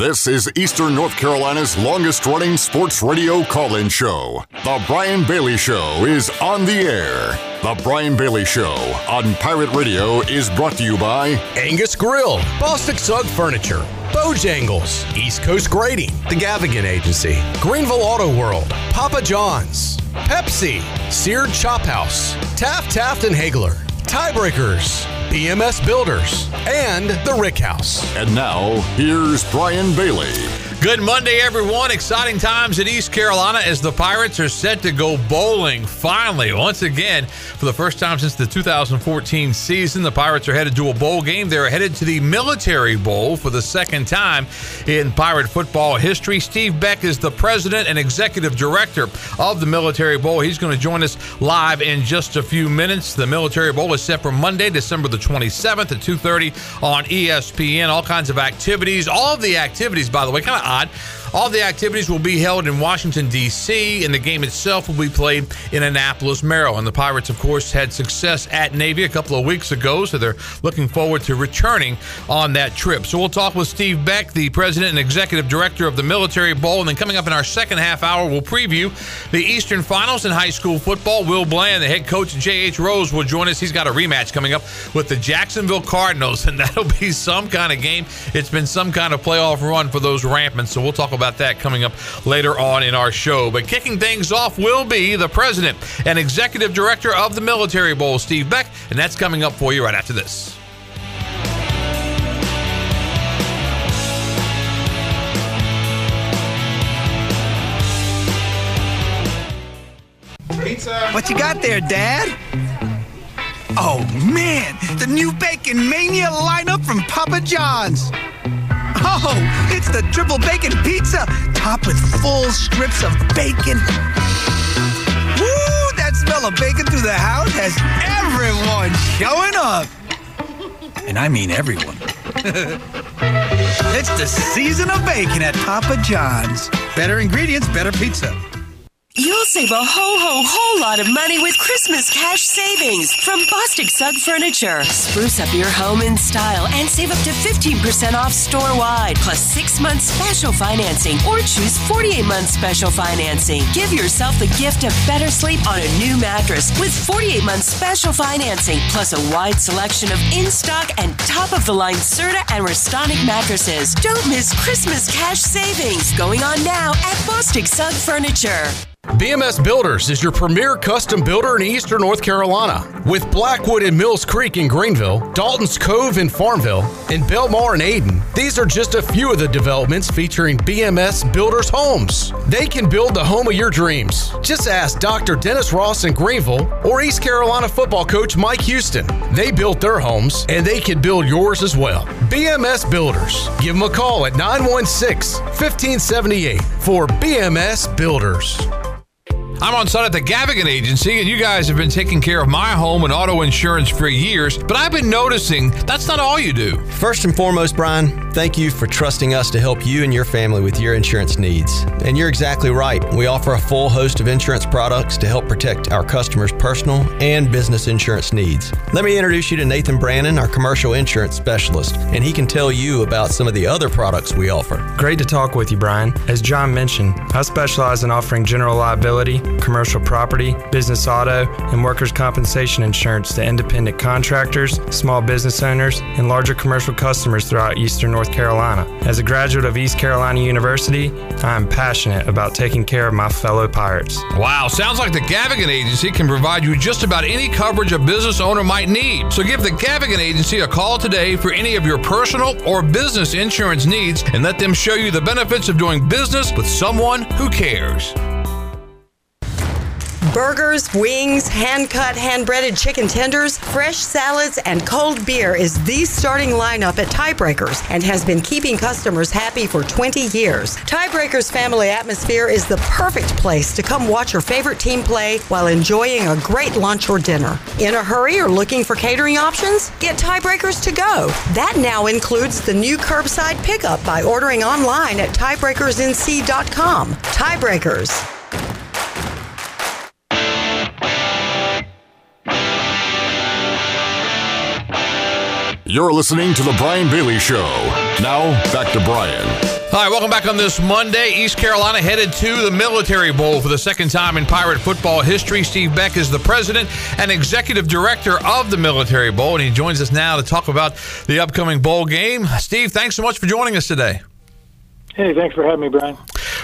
This is Eastern North Carolina's longest running sports radio call in show. The Brian Bailey Show is on the air. The Brian Bailey Show on Pirate Radio is brought to you by Angus Grill, Bostic Sugg Furniture, Bojangles, East Coast Grading, The Gavigan Agency, Greenville Auto World, Papa John's, Pepsi, Seared Chop House, Taft Taft and Haigler, Tiebreakers, BMS Builders, and The Rick House. And now, here's Brian Bailey. Good Monday, everyone. Exciting times in East Carolina as the Pirates are set to go bowling finally. Once again, for the first time since the 2014 season, the Pirates are headed to a bowl game. They're headed to the Military Bowl for the second time in Pirate football history. Steve Beck is the president and executive director of the Military Bowl. He's going to join us live in just a few minutes. The Military Bowl is set for Monday, December the 27th at 2:30 on ESPN. All kinds of activities. All of the activities, by the way, kind of odd. All the activities will be held in Washington, D.C., and the game itself will be played in Annapolis, Maryland. The Pirates, of course, had success at Navy a couple of weeks ago, so they're looking forward to returning on that trip. So we'll talk with Steve Beck, the president and executive director of the Military Bowl, and then coming up in our second half hour, we'll preview the Eastern Finals in high school football. Will Bland, the head coach, J.H. Rose, will join us. He's got a rematch coming up with the Jacksonville Cardinals, and that'll be some kind of game. It's been some kind of playoff run for those Rampants, so we'll talk about that coming up later on in our show. But kicking things off will be the president and executive director of the Military Bowl, Steve Beck, and that's coming up for you right after this. Pizza. What you got there, Dad? Oh man, the new bacon mania lineup from Papa John's. Oh, it's the triple bacon pizza, topped with full strips of bacon. Woo, that smell of bacon through the house has everyone showing up. And I mean everyone. it's the season of bacon at Papa John's. Better ingredients, better pizza. You'll save a whole, whole, whole lot of money with Christmas cash savings from Bostic Sugg Furniture. Spruce up your home in style and save up to 15% off store wide, plus six months special financing or choose 48 months special financing. Give yourself the gift of better sleep on a new mattress with 48 months special financing, plus a wide selection of in stock and top of the line Serta and Restonic mattresses. Don't miss Christmas cash savings going on now at Bostic Sugg Furniture. BMS Builders is your premier custom builder in eastern North Carolina. With Blackwood and Mills Creek in Greenville, Dalton's Cove in Farmville, and Belmar and Ayden, these are just a few of the developments featuring BMS Builders homes. They can build the home of your dreams. Just ask Dr. Dennis Ross in Greenville or East Carolina football coach Mike Houston. They built their homes and they can build yours as well. BMS Builders. Give them a call at 916 1578 for BMS Builders. I'm on site at the Gavigan Agency, and you guys have been taking care of my home and auto insurance for years, but I've been noticing that's not all you do. First and foremost, Brian, thank you for trusting us to help you and your family with your insurance needs. And you're exactly right. We offer a full host of insurance products to help protect our customers' personal and business insurance needs. Let me introduce you to Nathan Brannon, our commercial insurance specialist, and he can tell you about some of the other products we offer. Great to talk with you, Brian. As John mentioned, I specialize in offering general liability, commercial property, business auto, and workers' compensation insurance to independent contractors, small business owners, and larger commercial customers throughout eastern North Carolina. As a graduate of East Carolina University, I am passionate about taking care of my fellow pirates. Wow, sounds like the Gavigan Agency can provide you just about any coverage a business owner might need. So give the Gavigan Agency a call today for any of your personal or business insurance needs and let them show you the benefits of doing business with someone who cares. Burgers, wings, hand cut, hand breaded chicken tenders, fresh salads, and cold beer is the starting lineup at Tiebreakers and has been keeping customers happy for 20 years. Tiebreakers family atmosphere is the perfect place to come watch your favorite team play while enjoying a great lunch or dinner. In a hurry or looking for catering options? Get Tiebreakers to go. That now includes the new curbside pickup by ordering online at tiebreakersnc.com. Tiebreakers. You're listening to The Brian Bailey Show. Now, back to Brian. Right, welcome back on this Monday. East Carolina headed to the Military Bowl for the second time in Pirate football history. Steve Beck is the president and executive director of the Military Bowl, and he joins us now to talk about the upcoming bowl game. Steve, thanks so much for joining us today. Hey, thanks for having me, Brian.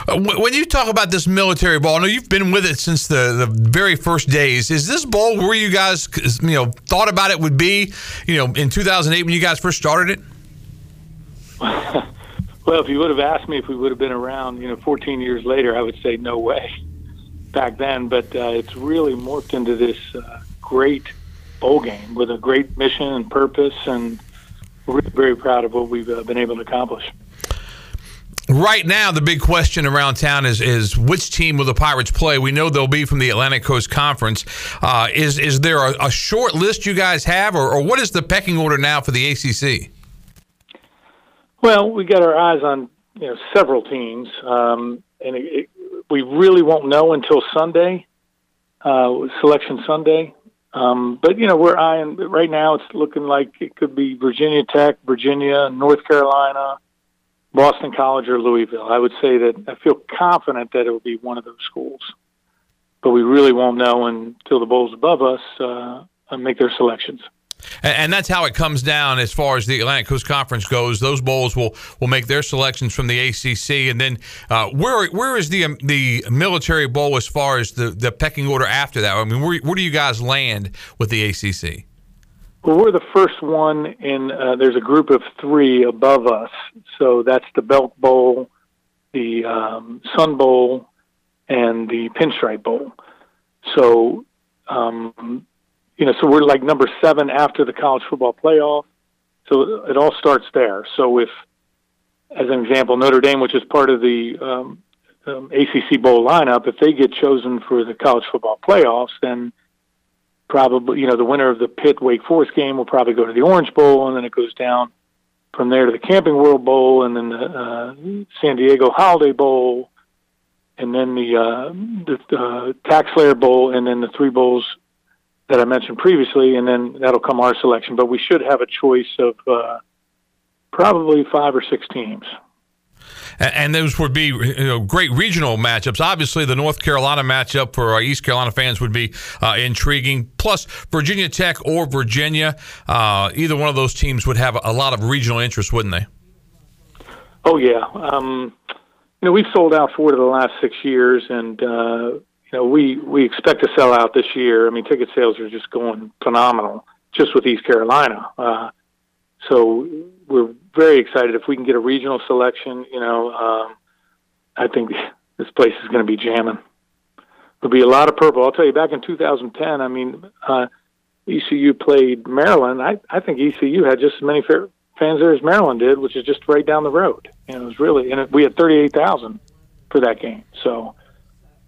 Uh, when you talk about this military bowl, I know you've been with it since the, the very first days. Is this bowl where you guys, you know, thought about it would be, you know, in 2008 when you guys first started it? well, if you would have asked me if we would have been around, you know, 14 years later, I would say no way back then. But uh, it's really morphed into this uh, great bowl game with a great mission and purpose, and we're very proud of what we've uh, been able to accomplish. Right now, the big question around town is is which team will the Pirates play? We know they'll be from the Atlantic Coast Conference. Uh, is is there a, a, short list you guys have, or, or, what is the pecking order now for the ACC? Well, we got our eyes on you know several teams, um, and it, it, we really won't know until Sunday, uh, Selection Sunday. Um, but you know, we're eyeing right now. It's looking like it could be Virginia Tech, Virginia, North Carolina. Boston College or Louisville. I would say that I feel confident that it will be one of those schools, but we really won't know until the bowls above us uh, make their selections. And that's how it comes down as far as the Atlantic Coast Conference goes. Those bowls will, will make their selections from the ACC, and then uh, where where is the um, the military bowl as far as the, the pecking order after that? I mean, where, where do you guys land with the ACC? Well, we're the first one in. Uh, there's a group of three above us, so that's the Belk Bowl, the um, Sun Bowl, and the Pinstripe Bowl. So, um, you know, so we're like number seven after the college football playoff. So it all starts there. So if, as an example, Notre Dame, which is part of the um, um, ACC bowl lineup, if they get chosen for the college football playoffs, then probably, you know, the winner of the Pitt Wake Forest game will probably go to the Orange Bowl, and then it goes down from there to the Camping World Bowl, and then the uh, San Diego Holiday Bowl, and then the uh, the uh, TaxSlayer Bowl, and then the three bowls that I mentioned previously, and then that'll come our selection. But we should have a choice of uh, probably five or six teams and those would be you know, great regional matchups. Obviously, the North Carolina matchup for our East Carolina fans would be uh, intriguing. Plus, Virginia Tech or Virginia, uh, either one of those teams would have a lot of regional interest, wouldn't they? Oh yeah, um, you know we've sold out four of the last six years, and uh, you know we we expect to sell out this year. I mean, ticket sales are just going phenomenal, just with East Carolina. Uh, so we're very excited if we can get a regional selection. You know, um, I think this place is going to be jamming. There'll be a lot of purple. I'll tell you, back in 2010, I mean, uh, ECU played Maryland. I I think ECU had just as many fans there as Maryland did, which is just right down the road. And it was really, and it, we had 38,000 for that game. So,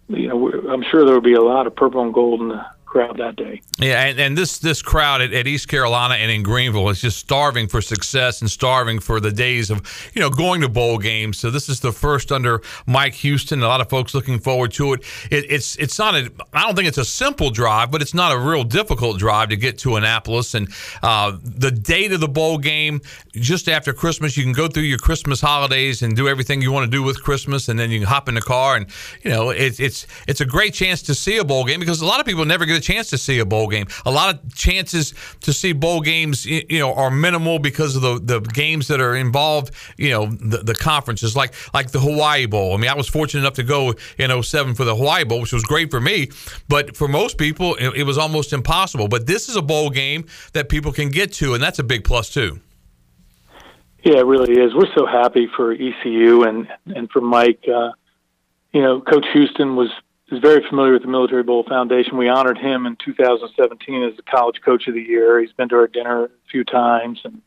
you know, I'm sure there will be a lot of purple and gold in the crowd that day. Yeah, and, and this this crowd at, at, East Carolina and in Greenville is just starving for success and starving for the days of you know going to bowl games. So this is the first under Mike Houston. A lot of folks looking forward to it. it it's it's not a I don't think it's a simple drive, but it's not a real difficult drive to get to Annapolis. And uh, the date of the bowl game, just after Christmas, you can go through your Christmas holidays and do everything you want to do with Christmas, and then you can hop in the car and you know it's it's it's a great chance to see a bowl game because a lot of people never get a chance to see a bowl game. A lot of chances to see bowl games, you know, are minimal because of the, the games that are involved. You know, the, the conferences like like the Hawaii Bowl. I mean, I was fortunate enough to go in 07 for the Hawaii Bowl, which was great for me. But for most people, it, it was almost impossible. But this is a bowl game that people can get to, and that's a big plus too. Yeah, it really is. We're so happy for ECU and and for Mike. Uh, you know, Coach Houston was is very familiar with the Military Bowl Foundation. We honored him in 2017 as the College Coach of the Year. He's been to our dinner a few times, and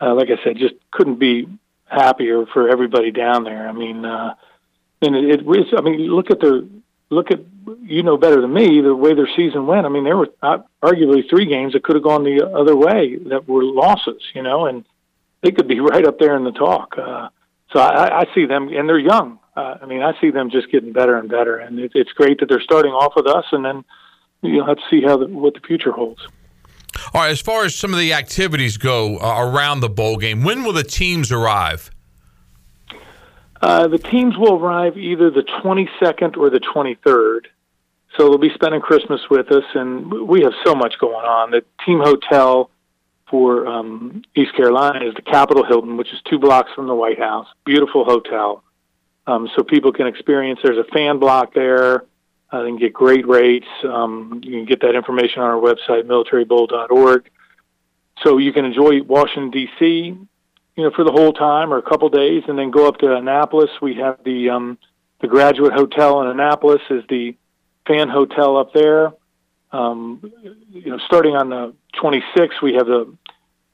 uh, like I said, just couldn't be happier for everybody down there. I mean, uh, and it, it I mean, look at their look at you know better than me the way their season went. I mean, there were uh, arguably three games that could have gone the other way that were losses, you know, and they could be right up there in the talk. Uh, so I, I see them, and they're young uh, I mean, I see them just getting better and better, and it, it's great that they're starting off with us, and then you'll have to see how the, what the future holds. All right, as far as some of the activities go uh, around the bowl game, when will the teams arrive? Uh, the teams will arrive either the 22nd or the 23rd. So they'll be spending Christmas with us, and we have so much going on. The team hotel for um, East Carolina is the Capitol Hilton, which is two blocks from the White House. Beautiful hotel. Um, so people can experience. There's a fan block there. Uh, they can get great rates. Um, you can get that information on our website, militarybowl.org. So you can enjoy Washington D.C. You know, for the whole time or a couple days, and then go up to Annapolis. We have the um, the Graduate Hotel in Annapolis is the fan hotel up there. Um, you know, starting on the 26th, we have the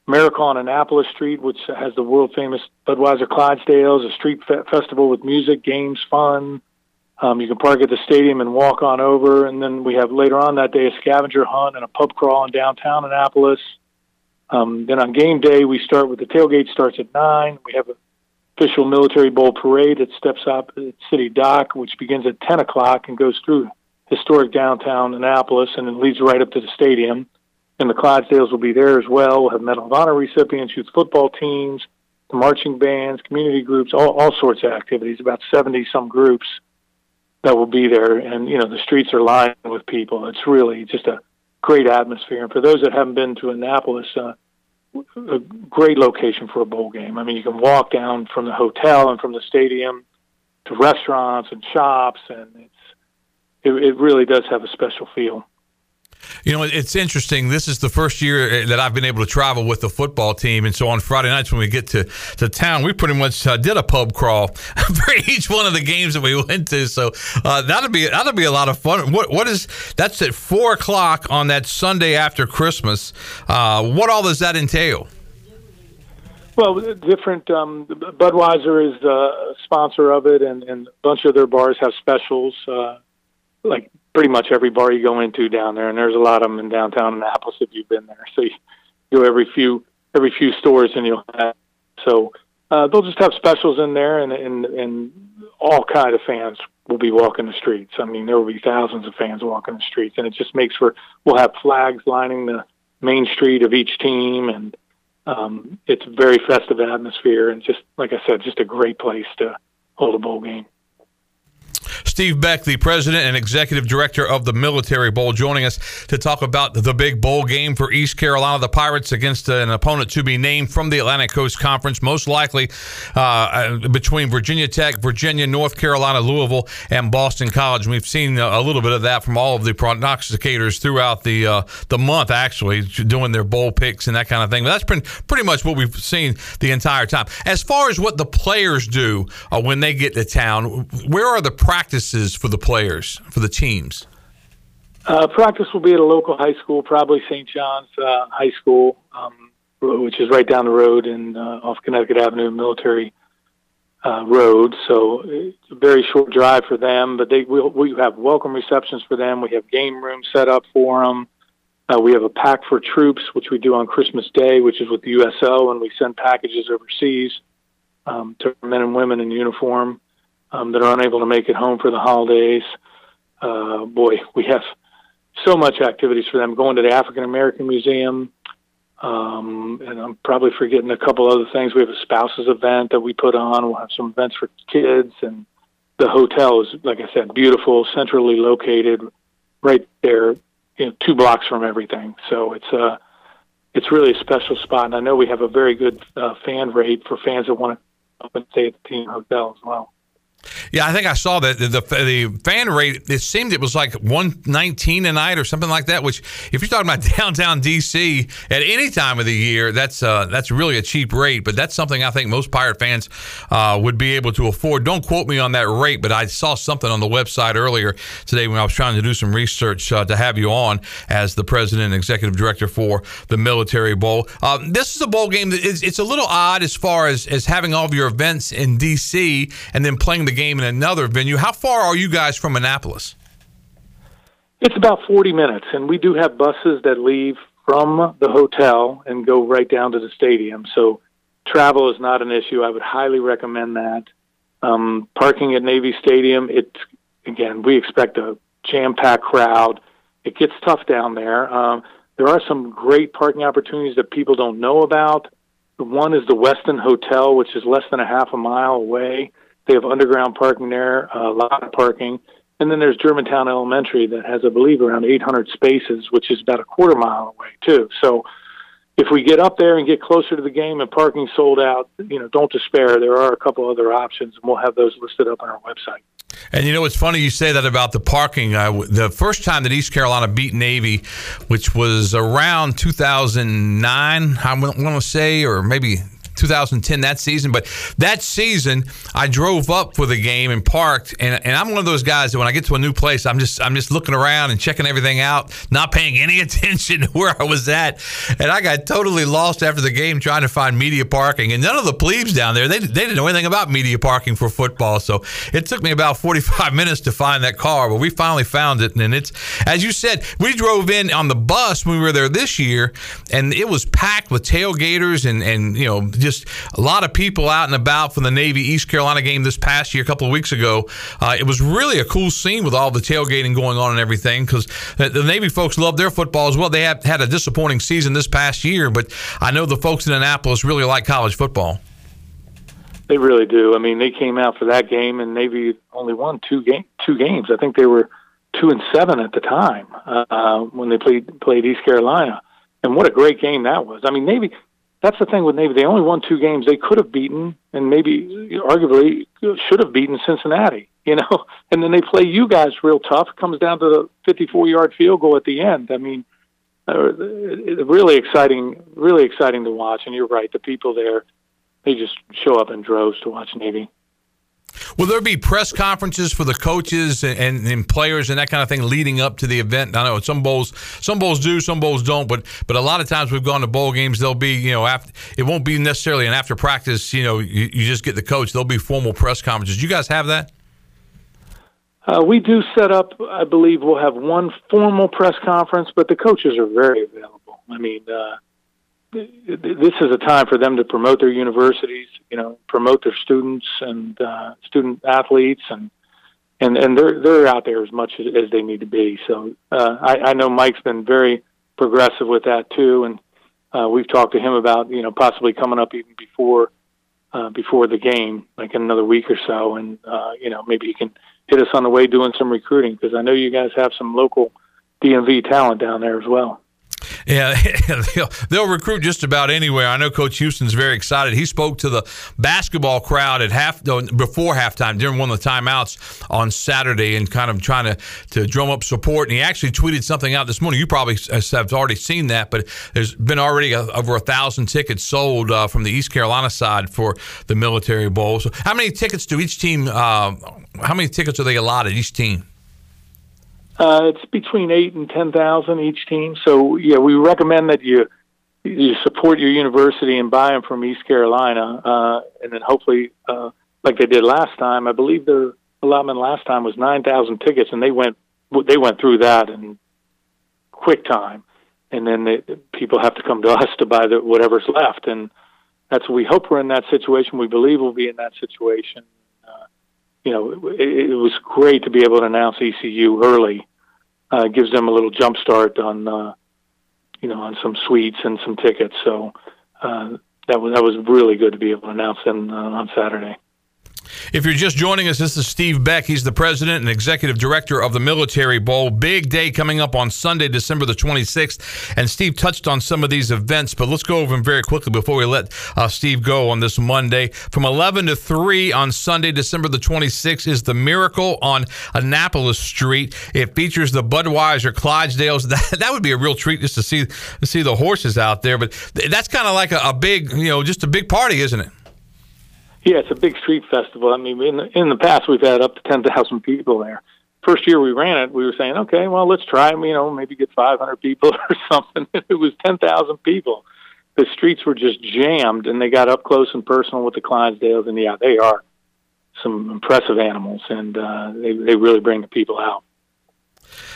Miracle on Annapolis Street, which has the world famous Budweiser Clydesdales, a street fe- festival with music, games, fun. Um, you can park at the stadium and walk on over. And then we have later on that day a scavenger hunt and a pub crawl in downtown Annapolis. Um, then on game day, we start with the tailgate starts at 9. We have a official military bowl parade that steps up at City Dock, which begins at 10 o'clock and goes through historic downtown Annapolis and it leads right up to the stadium. And the Clydesdales will be there as well. We'll have Medal of Honor recipients, youth football teams, the marching bands, community groups, all, all sorts of activities, about 70 some groups that will be there. And, you know, the streets are lined with people. It's really just a great atmosphere. And for those that haven't been to Annapolis, uh, a great location for a bowl game. I mean, you can walk down from the hotel and from the stadium to restaurants and shops, and it's it, it really does have a special feel. You know, it's interesting. This is the first year eh, that I've been able to travel with the football team, and so on Friday nights when we get to, to town, we pretty much uh, did a pub crawl for each one of the games that we went to. So uh, that'll be that'll be a lot of fun. What what is that's at four o'clock on that Sunday after Christmas? Uh, what all does that entail? Well, different. Um, Budweiser is the sponsor of it, and, and a bunch of their bars have specials. Like pretty much every bar you go into down there, and there's a lot of them in downtown Annapolis if you've been there. So you go every few every few stores, and you'll have so uh, they'll just have specials in there, and and and all kind of fans will be walking the streets. I mean, there will be thousands of fans walking the streets, and it just makes for we'll have flags lining the main street of each team, and um, it's a very festive atmosphere, and just like I said, just a great place to hold a bowl game. Steve Beck, the president and executive director of the Military Bowl, joining us to talk about the big bowl game for East Carolina, the Pirates against an opponent to be named from the Atlantic Coast Conference, most likely uh, uh between Virginia Tech, Virginia, North Carolina, Louisville, and Boston College. We've seen a little bit of that from all of the prognosticators throughout the uh, the month, actually doing their bowl picks and that kind of thing. But that's been pretty much what we've seen the entire time. As far as what the players do uh, when they get to town, where are the practices for the players, for the teams? Uh, practice will be at a local high school, probably St. John's uh, High School, um, which is right down the road in uh, off Connecticut Avenue, Military uh, Road. So it's a very short drive for them. But they we have welcome receptions for them. We have game rooms set up for them. Uh, we have a pack for troops, which we do on Christmas Day, which is with the USO, and we send packages overseas um, to men and women in uniform um, that are unable to make it home for the holidays. Uh, boy, we have so much activities for them. Going to the African American Museum, um, and I'm probably forgetting a couple other things. We have a spouses event that we put on. We'll have some events for kids, and the hotel is, like I said, beautiful, centrally located, right there, you know, two blocks from everything. So it's a uh, it's really a special spot, and I know we have a very good uh, fan rate for fans that want to stay at the team hotel as well. Yeah, I think I saw that the, the, the fan rate. It seemed it was like one nineteen a night or something like that. Which, if you're talking about downtown DC at any time of the year, that's uh, that's really a cheap rate. But that's something I think most Pirate fans uh, would be able to afford. Don't quote me on that rate, but I saw something on the website earlier today when I was trying to do some research uh, to have you on as the president and executive director for the Military Bowl. Uh, this is a bowl game that is it's a little odd as far as as having all of your events in DC and then playing the game in another venue. How far are you guys from Annapolis? It's about 40 minutes, and we do have buses that leave from the hotel and go right down to the stadium. So travel is not an issue. I would highly recommend that. Um, parking at Navy Stadium, it's again, we expect a jam packed crowd. It gets tough down there. Um, there are some great parking opportunities that people don't know about. One is the Westin Hotel, which is less than a half a mile away. They have underground parking there, a lot of parking. And then there's Germantown Elementary that has, I believe, around 800 spaces, which is about a quarter mile away too. So if we get up there and get closer to the game and parking sold out, you know, don't despair. There are a couple other options, and we'll have those listed up on our website. And you know, it's funny you say that about the parking. Uh, the first time that East Carolina beat Navy, which was around 2009, I want to say, or maybe 2010 that season. But that season, I drove up for the game and parked. And, and I'm one of those guys that when I get to a new place, I'm just I'm just looking around and checking everything out, not paying any attention to where I was at. And I got totally lost after the game trying to find media parking. And none of the plebes down there they, they didn't know anything about media parking for football. So it took me about 45 minutes to find that car, but we finally found it. And it's as you said, we drove in on the bus when we were there this year, and it was packed with tailgaters and and you know just a lot of people out and about from the Navy East Carolina game this past year, a couple of weeks ago. Uh, it was really a cool scene with all the tailgating going on and everything because the, Navy folks love their football as well. They have had a disappointing season this past year, but I know the folks in Annapolis really like college football. They really do. I mean, they came out for that game, and Navy only won two game two games. I think they were two and seven at the time uh, when they played played East Carolina. And what a great game that was! I mean, Navy that's the thing with Navy. They only won two games. They could have beaten and maybe arguably should have beaten Cincinnati, you know, and then they play you guys real tough. It comes down to the 54 yard field goal at the end. I mean, uh, really exciting, really exciting to watch. And you're right. The people there, they just show up in droves to watch Navy. Will there be press conferences for the coaches and, and, and, players and that kind of thing leading up to the event? I know some bowls, some bowls do, some bowls don't, but but a lot of times we've gone to bowl games. There'll be you know after it won't be necessarily an after practice. You know, you, you just get the coach. There'll be formal press conferences. You guys have that? Uh, we do set up. I believe we'll have one formal press conference, but the coaches are very available. I mean. Uh, this is a time for them to promote their universities, you know, promote their students and uh, student athletes, and and and they're they're out there as much as, as they need to be. So uh, I, I know Mike's been very progressive with that too, and uh, we've talked to him about you know possibly coming up even before uh, before the game, like in another week or so, and uh, you know maybe he can hit us on the way doing some recruiting because I know you guys have some local DMV talent down there as well. Yeah, they'll, they'll recruit just about anywhere. I know Coach Houston's very excited. He spoke to the basketball crowd at half before halftime during one of the timeouts on Saturday and kind of trying to, to drum up support. And he actually tweeted something out this morning. You probably have already seen that, but there's been already a, over a thousand tickets sold uh, from the East Carolina side for the Military Bowl. So, how many tickets do each team? Uh, how many tickets are they allotted each team? Uh, it's between eight and ten thousand each team. So yeah, we recommend that you you support your university and buy them from East Carolina, uh, and then hopefully, uh, like they did last time. I believe their allotment last time was nine thousand tickets, and they went they went through that in quick time, and then they, people have to come to us to buy the, whatever's left, and that's we hope we're in that situation. We believe we'll be in that situation you know, it, it was great to be able to announce ECU early. Uh, gives them a little jump start on, uh, you know, on some suites and some tickets. So uh, that was that was really good to be able to announce them uh, on Saturday. If you're just joining us, this is Steve Beck. He's the president and executive director of the Military Bowl. Big day coming up on Sunday, December the 26th. And Steve touched on some of these events, but let's go over them very quickly before we let uh, Steve go on this Monday. From 11 to 3 on Sunday, December the 26th, is the Miracle on Annapolis Street. It features the Budweiser Clydesdales. That, that would be a real treat just to see to see the horses out there. But that's kind of like a, a big, you know, just a big party, isn't it? Yeah, it's a big street festival. I mean, in the, in the past, we've had up to 10,000 people there. First year we ran it, we were saying, okay, well, let's try, you know, maybe get 500 people or something. it was 10,000 people. The streets were just jammed, and they got up close and personal with the Clydesdales, and yeah, they are some impressive animals, and uh, they they really bring the people out.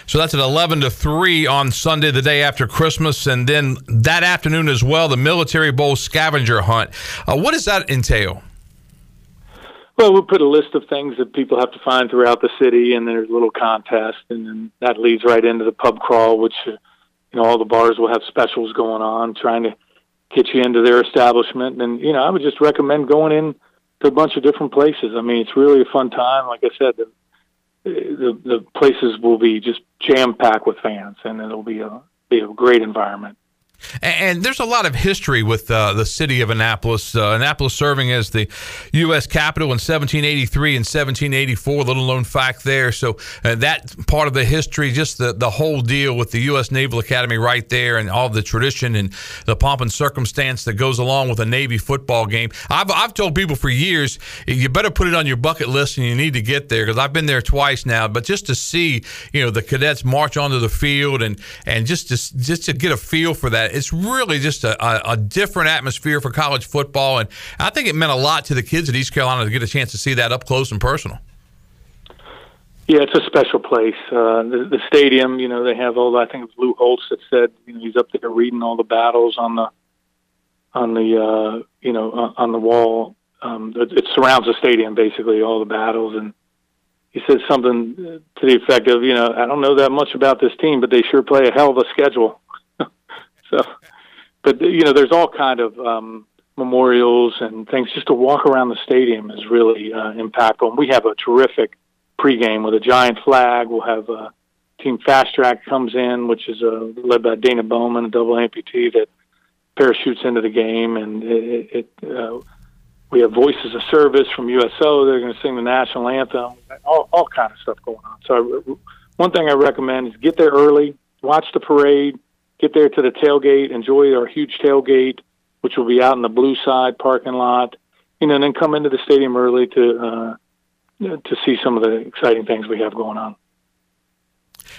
So that's at 11 to 3 on Sunday, the day after Christmas. And then that afternoon as well, the Military Bowl scavenger hunt. Uh, what does that entail? Well, we'll put a list of things that people have to find throughout the city, and there's a little contest, and then that leads right into the pub crawl, which uh, you know, all the bars will have specials going on, trying to get you into their establishment. And you know, I would just recommend going in to a bunch of different places. I mean, it's really a fun time. Like I said, the the, the places will be just jam packed with fans, and it'll be a be a great environment. And there's a lot of history with uh, the city of Annapolis. Uh, Annapolis serving as the U.S. capital in 1783 and 1784. Little known fact there. So uh, that part of the history, just the, the whole deal with the U.S. Naval Academy right there, and all the tradition and the pomp and circumstance that goes along with a Navy football game. I've, I've told people for years, you better put it on your bucket list, and you need to get there because I've been there twice now. But just to see, you know, the cadets march onto the field and and just to, just to get a feel for that it's really just a, a, a, different atmosphere for college football, and I think it meant a lot to the kids at East Carolina to get a chance to see that up close and personal. Yeah, it's a special place. Uh, the, the stadium, you know, they have all. I think it was Lou Holtz that said, you know, he's up there reading all the battles on the on the uh, you know on the wall. Um, it, it surrounds the stadium basically, all the battles, and he said something to the effect of, you know, I don't know that much about this team, but they sure play a hell of a schedule. So, but you know, there's all kind of um, memorials and things. Just to walk around the stadium is really uh, impactful. And we have a terrific pregame with a giant flag. We'll have uh, Team Fastrax comes in, which is uh, led by Dana Bowman, a double amputee that parachutes into the game, and it. it uh, we have voices of service from USO. They're going to sing the national anthem. All, all kind of stuff going on. So, I, one thing I recommend is get there early, watch the parade, get there to the tailgate, enjoy our huge tailgate, which will be out in the blue side parking lot, you know, and then come into the stadium early to uh, to see some of the exciting things we have going on.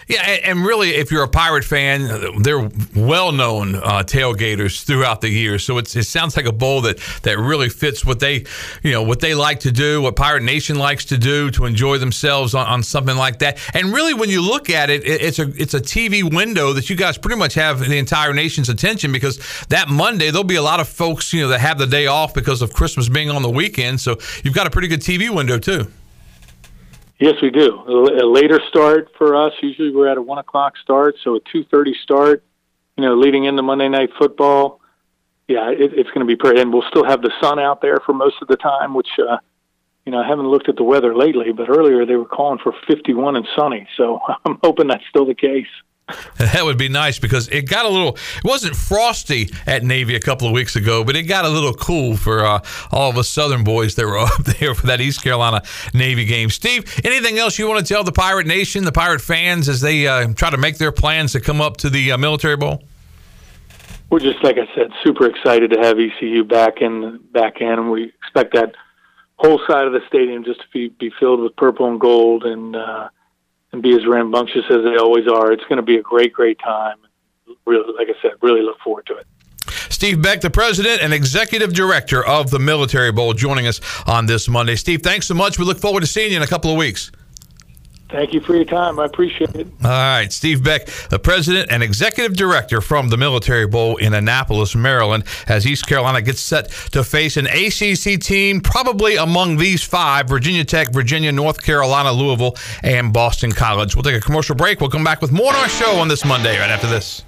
Yeah, and really, if you're a Pirate fan, they're well-known uh, tailgaters throughout the year. So it sounds like a bowl that that really fits what they, you know, what they like to do, what Pirate Nation likes to do to enjoy themselves on, on something like that. And really, when you look at it, it's a it's a TV window that you guys pretty much have the entire nation's attention because that Monday there'll be a lot of folks, you know, that have the day off because of Christmas being on the weekend. So you've got a pretty good TV window too. Yes, we do. A, later start for us. Usually, we're at a one o'clock start, so a two thirty start. You know, leading into Monday Night Football. Yeah, it, it's going to be pretty, and we'll still have the sun out there for most of the time. Which, uh, you know, I haven't looked at the weather lately, but earlier they were calling for fifty-one and sunny. So I'm hoping that's still the case. That would be nice because it got a little. It wasn't frosty at Navy a couple of weeks ago, but it got a little cool for uh, all of us Southern boys that were up there for that East Carolina Navy game. Steve, anything else you want to tell the Pirate Nation, the Pirate fans, as they uh, try to make their plans to come up to the uh, Military Bowl? We're just like I said, super excited to have ECU back in back in, and we expect that whole side of the stadium just to be, be filled with purple and gold and. And be as rambunctious as they always are. It's going to be a great, great time. Really, like I said, really look forward to it. Steve Beck, the president and executive director of the Military Bowl, joining us on this Monday. Steve, thanks so much. We look forward to seeing you in a couple of weeks. Thank you for your time. I appreciate it. All right. Steve Beck, the president and executive director from the Military Bowl in Annapolis, Maryland, as East Carolina gets set to face an ACC team probably among these five Virginia Tech, Virginia, North Carolina, Louisville, and Boston College. We'll take a commercial break. We'll come back with more on our show on this Monday right after this.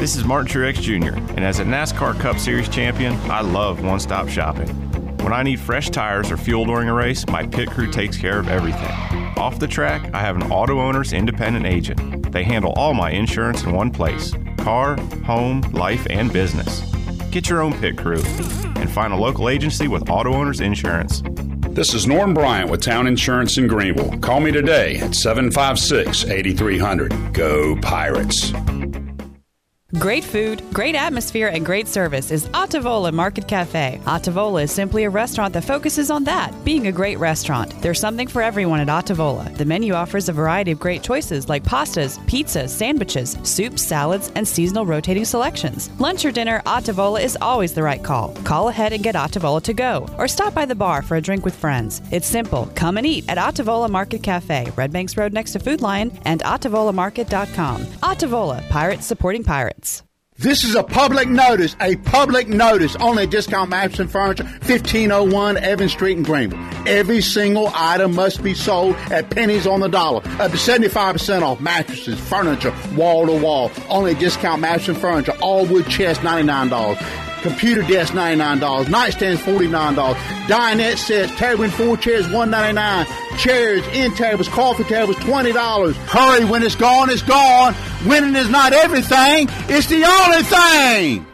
This is Martin Truex Jr., and as a NASCAR Cup Series champion, I love one stop shopping. When I need fresh tires or fuel during a race, my pit crew takes care of everything. Off the track, I have an auto owner's independent agent. They handle all my insurance in one place car, home, life, and business. Get your own pit crew and find a local agency with auto owners insurance. This is Norm Bryant with Town Insurance in Greenville. Call me today at 756 8300. Go Pirates! Great food, great atmosphere, and great service is Atavola Market Cafe. Atavola is simply a restaurant that focuses on that, being a great restaurant. There's something for everyone at Atavola. The menu offers a variety of great choices like pastas, pizzas, sandwiches, soups, salads, and seasonal rotating selections. Lunch or dinner, Atavola is always the right call. Call ahead and get Atavola to go, or stop by the bar for a drink with friends. It's simple. Come and eat at Atavola Market Cafe, Red Banks Road next to Food Lion, and AtavolaMarket.com. Atavola, Pirates supporting pirates. This is a public notice, a public notice. Only Discount Mattress and Furniture, 1501 Evans Street in Greenville. Every single item must be sold at pennies on the dollar. Up to 75% off mattresses, furniture, wall to wall. Only Discount Mattress and Furniture. All wood chest, $99. Computer desk, $99. Nightstands, $49. Dinette sets, table and four chairs, 199. Chairs, end tables, coffee tables, $20. Hurry, when it's gone, it's gone. Winning is not everything, it's the only thing.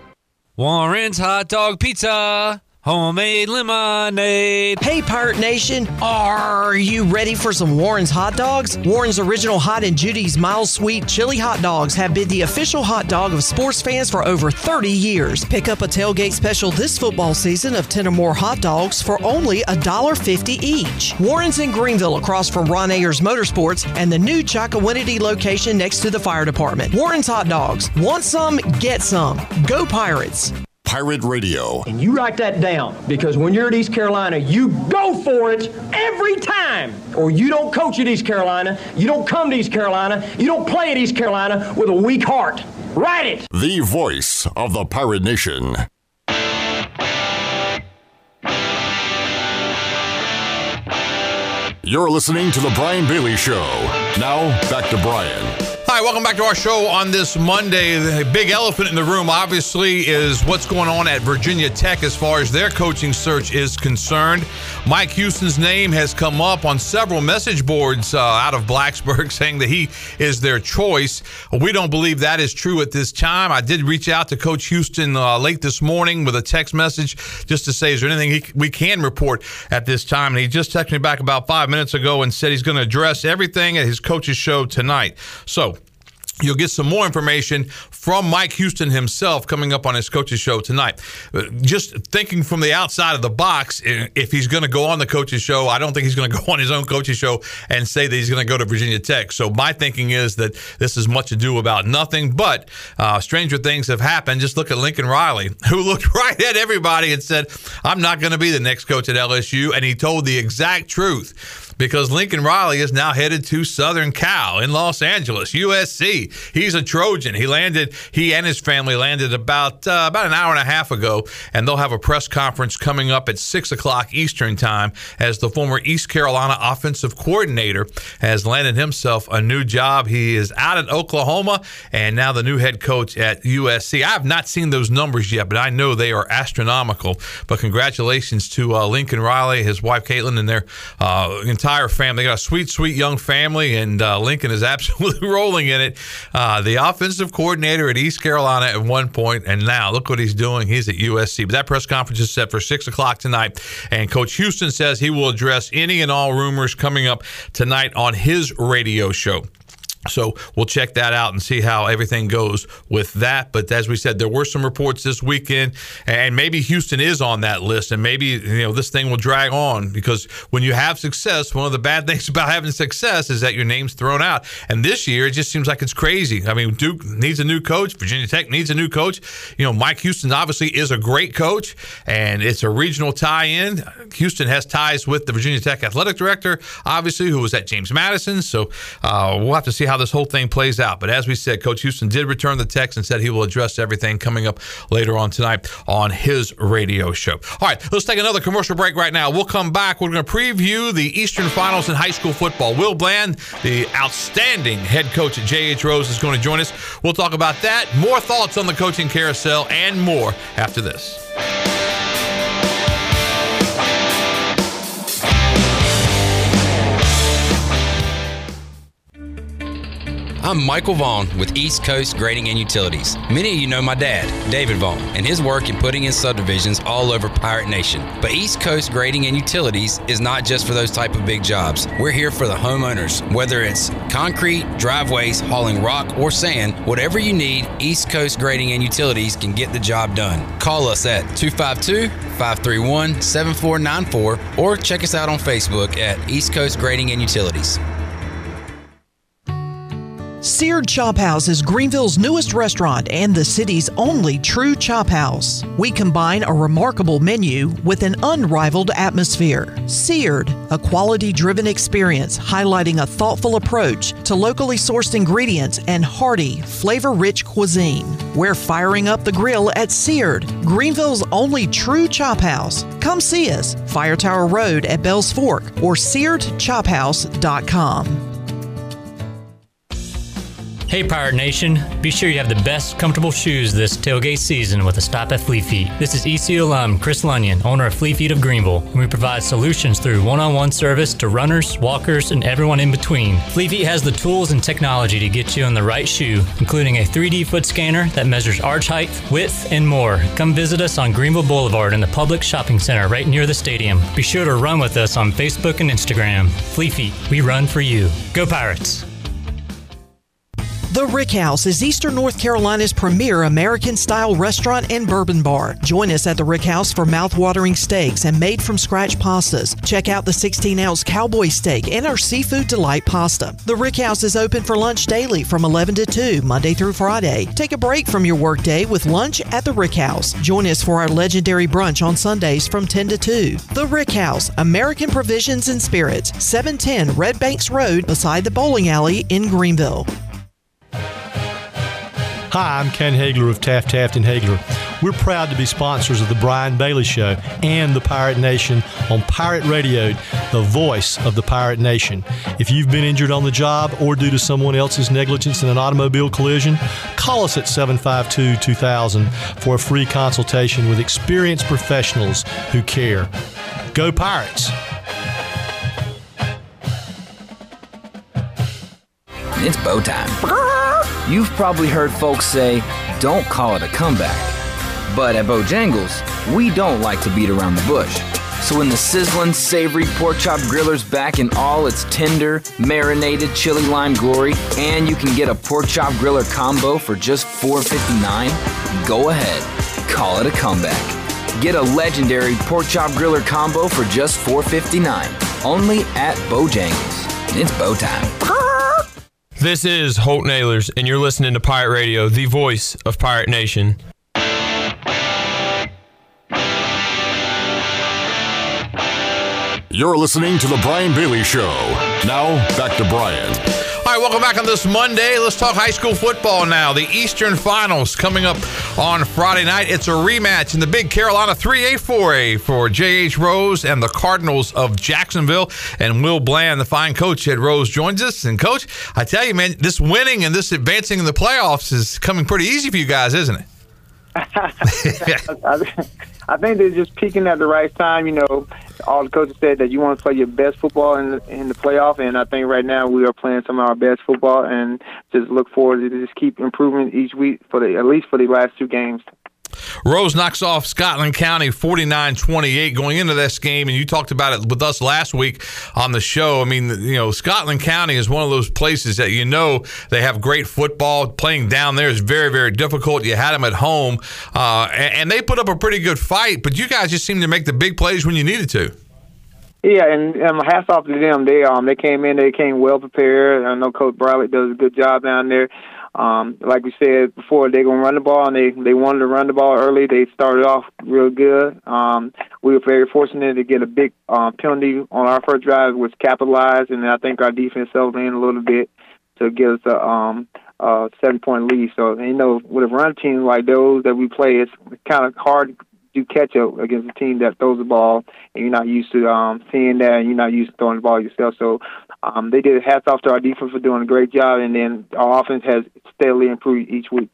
Warren's Hot Dog Pizza. Homemade lemonade. Hey, Pirate Nation, are you ready for some Warren's hot dogs? Warren's original Hot and Judy's mild sweet chili hot dogs have been the official hot dog of sports fans for over 30 years. Pick up a tailgate special this football season of 10 or more hot dogs for only $1.50 each. Warren's in Greenville across from Ron Ayers Motorsports and the new Chocowinity location next to the fire department. Warren's hot dogs. Want some? Get some. Go Pirates. Pirate Radio. And you write that down because when you're at East Carolina, you go for it every time. Or you don't coach at East Carolina, you don't come to East Carolina, you don't play at East Carolina with a weak heart. Write it. The voice of the Pirate Nation. You're listening to The Brian Bailey Show. Now, back to Brian. Hi, welcome back to our show on this Monday. The big elephant in the room, obviously, is what's going on at Virginia Tech as far as their coaching search is concerned. Mike Houston's name has come up on several message boards uh, out of Blacksburg saying that he is their choice. We don't believe that is true at this time. I did reach out to Coach Houston uh, late this morning with a text message just to say, is there anything he, we can report at this time? And he just texted me back about five minutes ago and said he's going to address everything at his coach's show tonight. So, You'll get some more information from Mike Houston himself coming up on his coaches show tonight. Uh, just thinking from the outside of the box, if he's going to go on the coaches show, I don't think he's going to go on his own coaches show and say that he's going to go to Virginia Tech. So my thinking is that this is much ado about nothing. But uh, stranger things have happened. Just look at Lincoln Riley, who looked right at everybody and said, "I'm not going to be the next coach at LSU," and he told the exact truth because Lincoln Riley is now headed to Southern Cal in Los Angeles, USC. He's a Trojan. He landed, he and his family landed about uh, about an hour and a half ago, and they'll have a press conference coming up at six o'clock Eastern time as the former East Carolina offensive coordinator has landed himself a new job. He is out at Oklahoma and now the new head coach at USC. I have not seen those numbers yet, but I know they are astronomical. But congratulations to uh, Lincoln Riley, his wife Caitlin, and their uh, entire entire family. They got a sweet, sweet young family, and uh, Lincoln is absolutely rolling in it. Uh, the offensive coordinator at East Carolina at one point, and now look what he's doing. He's at USC. But that press conference is set for six o'clock tonight, and Coach Houston says he will address any and all rumors coming up tonight on his radio show. So we'll check that out and see how everything goes with that. But as we said, there were some reports this weekend, and maybe Houston is on that list, and maybe you know this thing will drag on because when you have success, one of the bad things about having success is that your name's thrown out. And this year, it just seems like it's crazy. I mean, Duke needs a new coach, Virginia Tech needs a new coach. You know, Mike Houston obviously is a great coach, and it's a regional tie-in. Houston has ties with the Virginia Tech athletic director, obviously, who was at James Madison. So uh, we'll have to see how this whole thing plays out. But as we said, Coach Houston did return the text and said he will address everything coming up later on tonight on his radio show. All right, let's take another commercial break right now. We'll come back. We're going to preview the Eastern Finals in high school football. Will Bland, the outstanding head coach at J.H. Rose, is going to join us. We'll talk about that, more thoughts on the coaching carousel, and more after this. I'm Michael Vaughn with East Coast Grading and Utilities. Many of you know my dad, David Vaughn, and his work in putting in subdivisions all over Pirate Nation. But East Coast Grading and Utilities is not just for those type of big jobs. We're here for the homeowners. Whether it's concrete, driveways, hauling rock, or sand, whatever you need, East Coast Grading and Utilities can get the job done. Call us at 252 531 7494 or check us out on Facebook at East Coast Grading and Utilities. Seared Chop House is Greenville's newest restaurant and the city's only true chop house. We combine a remarkable menu with an unrivaled atmosphere. Seared, a quality driven experience highlighting a thoughtful approach to locally sourced ingredients and hearty, flavor rich cuisine. We're firing up the grill at Seared, Greenville's only true chop house. Come see us, Fire Tower Road at Bells Fork or searedchophouse.com. Hey Pirate Nation, be sure you have the best comfortable shoes this tailgate season with a stop at Fleet Feet. This is ECU alum Chris Lunyon, owner of Fleet Feet of Greenville, and we provide solutions through one-on-one service to runners, walkers, and everyone in between. Fleet Feet has the tools and technology to get you in the right shoe, including a 3D foot scanner that measures arch height, width, and more. Come visit us on Greenville Boulevard in the public shopping center right near the stadium. Be sure to run with us on Facebook and Instagram. Fleet Feet, we run for you. Go Pirates! The Rick House is Eastern North Carolina's premier American style restaurant and bourbon bar. Join us at the Rick House for mouth-watering steaks and made from scratch pastas. Check out the 16 ounce cowboy steak and our seafood delight pasta. The Rick House is open for lunch daily from 11 to 2, Monday through Friday. Take a break from your workday with lunch at the Rick House. Join us for our legendary brunch on Sundays from 10 to 2. The Rick House, American Provisions and Spirits, 710 Red Banks Road beside the bowling alley in Greenville. Hi, I'm Ken Haigler of Taft Taft and Haigler. We're proud to be sponsors of the Brian Bailey Show and the Pirate Nation on Pirate Radio, the voice of the Pirate Nation. If you've been injured on the job or due to someone else's negligence in an automobile collision, call us at 752 2000 for a free consultation with experienced professionals who care. Go Pirates! It's Bo Time. You've probably heard folks say, don't call it a comeback. But at Bojangles, we don't like to beat around the bush. So when the sizzling, savory pork chop griller's back in all its tender, marinated chili lime glory, and you can get a pork chop griller combo for just $4.59, go ahead, call it a comeback. Get a legendary pork chop griller combo for just $4.59, only at Bojangles. It's Bo Time. This is Holton Ahlers, and you're listening to Pirate Radio, the voice of Pirate Nation. You're listening to The Brian Bailey Show. Now, back to Brian. All right, welcome back on this Monday. Let's talk high school football now. The Eastern Finals coming up on Friday night. It's a rematch in the Big Carolina 3A 4A for J.H. Rose and the Cardinals of Jacksonville. And Will Bland, the fine coach at Rose, joins us. And, coach, I tell you, man, this winning and this advancing in the playoffs is coming pretty easy for you guys, isn't it? I think they're just peaking at the right time. You know, all the coaches said that you want to play your best football in the, in the playoff, and I think right now we are playing some of our best football, and just look forward to just keep improving each week for the at least for the last two games. Rose knocks off Scotland County 49-28 going into this game, and you talked about it with us last week on the show. I mean, you know, Scotland County is one of those places that you know they have great football. Playing down there is very, very difficult. You had them at home, uh, and, and they put up a pretty good fight, but you guys just seem to make the big plays when you needed to. Yeah, and um, hats off to them. They um they came in, they came well prepared. I know Coach Bradley does a good job down there. Um, like we said before, they're gonna run the ball, and they they wanted to run the ball early. They started off real good. Um, we were very fortunate to get a big um, penalty on our first drive, which capitalized, and I think our defense settled in a little bit to give us a um, uh, seven point lead. So you know, with a run team like those that we play, it's kind of hard do catch up against a team that throws the ball, and you're not used to um, seeing that, and you're not used to throwing the ball yourself. So um, they did hats off to our defense for doing a great job, and then our offense has steadily improved each week.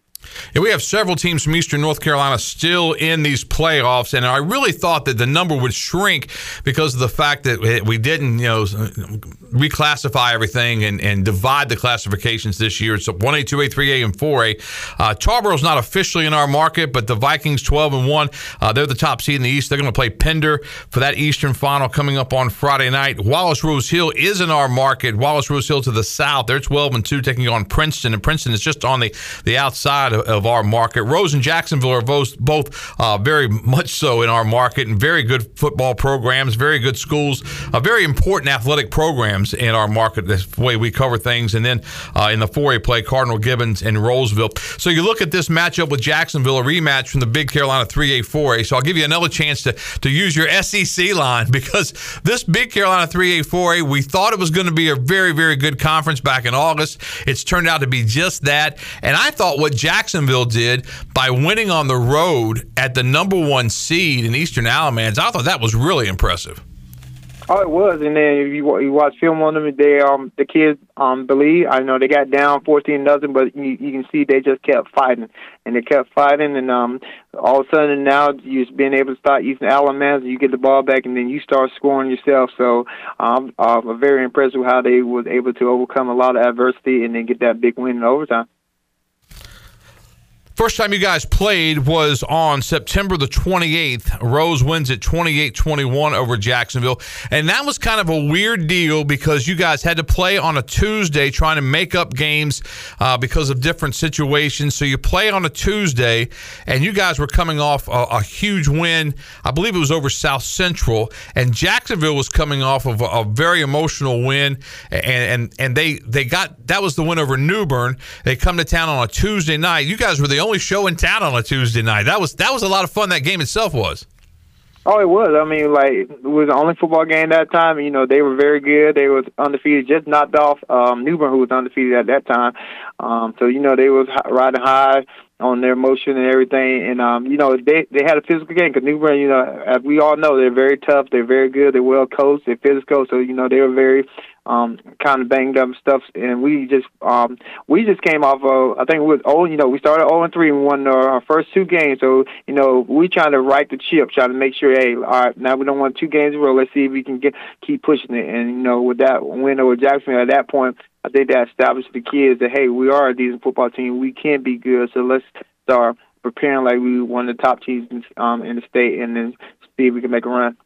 Yeah, we have several teams from Eastern North Carolina still in these playoffs, and I really thought that the number would shrink because of the fact that we didn't, you know, reclassify everything and, and divide the classifications this year. It's 1A, 2A, 3A, and 4A. Uh, Tarboro's not officially in our market, but the Vikings 12 and 1, uh, they're the top seed in the East. They're going to play Pender for that Eastern final coming up on Friday night. Wallace Rose Hill is in our market. Wallace Rose Hill to the south, they're 12 and 2, taking on Princeton, and Princeton is just on the, the outside of, of our market. Rose and Jacksonville are both, both uh, very much so in our market and very good football programs, very good schools, uh, very important athletic programs in our market. That's the way we cover things. And then uh, in the 4A play, Cardinal Gibbons and Rolesville. So you look at this matchup with Jacksonville, a rematch from the Big Carolina 3A 4A. So I'll give you another chance to, to use your SEC line because this Big Carolina 3A 4A, we thought it was going to be a very, very good conference back in August. It's turned out to be just that. And I thought what Jack Jacksonville did by winning on the road at the number one seed in Eastern Alamance. I thought that was really impressive. Oh, it was, and then you you watch film on them, they um the kids um believe. I know they got down fourteen nothing, but you, you can see they just kept fighting, and they kept fighting, and um all of a sudden now you just being able to start using and you get the ball back, and then you start scoring yourself. So um, I'm very impressed with how they was able to overcome a lot of adversity and then get that big win in overtime. First time you guys played was on September the 28th. Rose wins at 28 21 over Jacksonville. And that was kind of a weird deal because you guys had to play on a Tuesday trying to make up games uh, because of different situations. So you play on a Tuesday, and you guys were coming off a, a huge win. I believe it was over South Central. And Jacksonville was coming off of a, a very emotional win. And, and, and they, they got that was the win over New Bern. They come to town on a Tuesday night. You guys were the only show in town on a Tuesday night. That was that was a lot of fun. That game itself was. Oh, it was. I mean, like it was the only football game that time. You know, they were very good. They was undefeated, just knocked off um, who was undefeated at that time. Um, so you know, they was riding high on their motion and everything. And um, you know, they they had a physical game because New Bern, you know, as we all know, they're very tough. They're very good. They're well coached. They're physical. So you know, they were very um kind of banged up stuff and we just um we just came off of I think it was oh you know we started 0 and 3 and won our first two games so you know we trying to right the ship trying to make sure hey all right now we don't want two games in a row let's see if we can get keep pushing it and you know with that win over Jacksonville at that point I think that established the kids that hey we are a decent football team we can be good so let's start preparing like we one of the top teams um in the state and then see if we can make a run.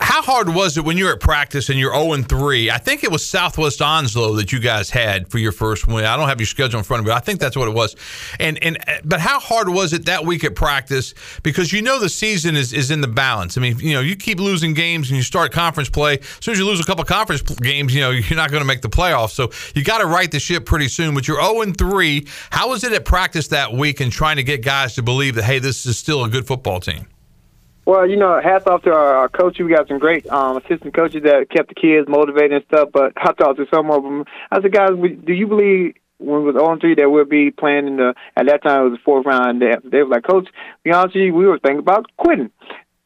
How hard was it when you were at practice and you're 0 3? I think it was Southwest Onslow that you guys had for your first win. I don't have your schedule in front of me. I think that's what it was. And and uh, but how hard was it that week at practice? Because you know the season is, is in the balance. I mean, you know, you keep losing games and you start conference play. As soon as you lose a couple conference games, you know, you're not going to make the playoffs. So you got to right the ship pretty soon. But you're 0 3. How was it at practice that week and trying to get guys to believe that, hey, this is still a good football team? Well, you know, hats off to our, our coach. We got some great um, assistant coaches that kept the kids motivated and stuff. But I talked to some of them. I said, guys, do you believe when it was on three that we'll be playing in the at that time it was the fourth round? They, they were like, Coach, be honest with you, we were thinking about quitting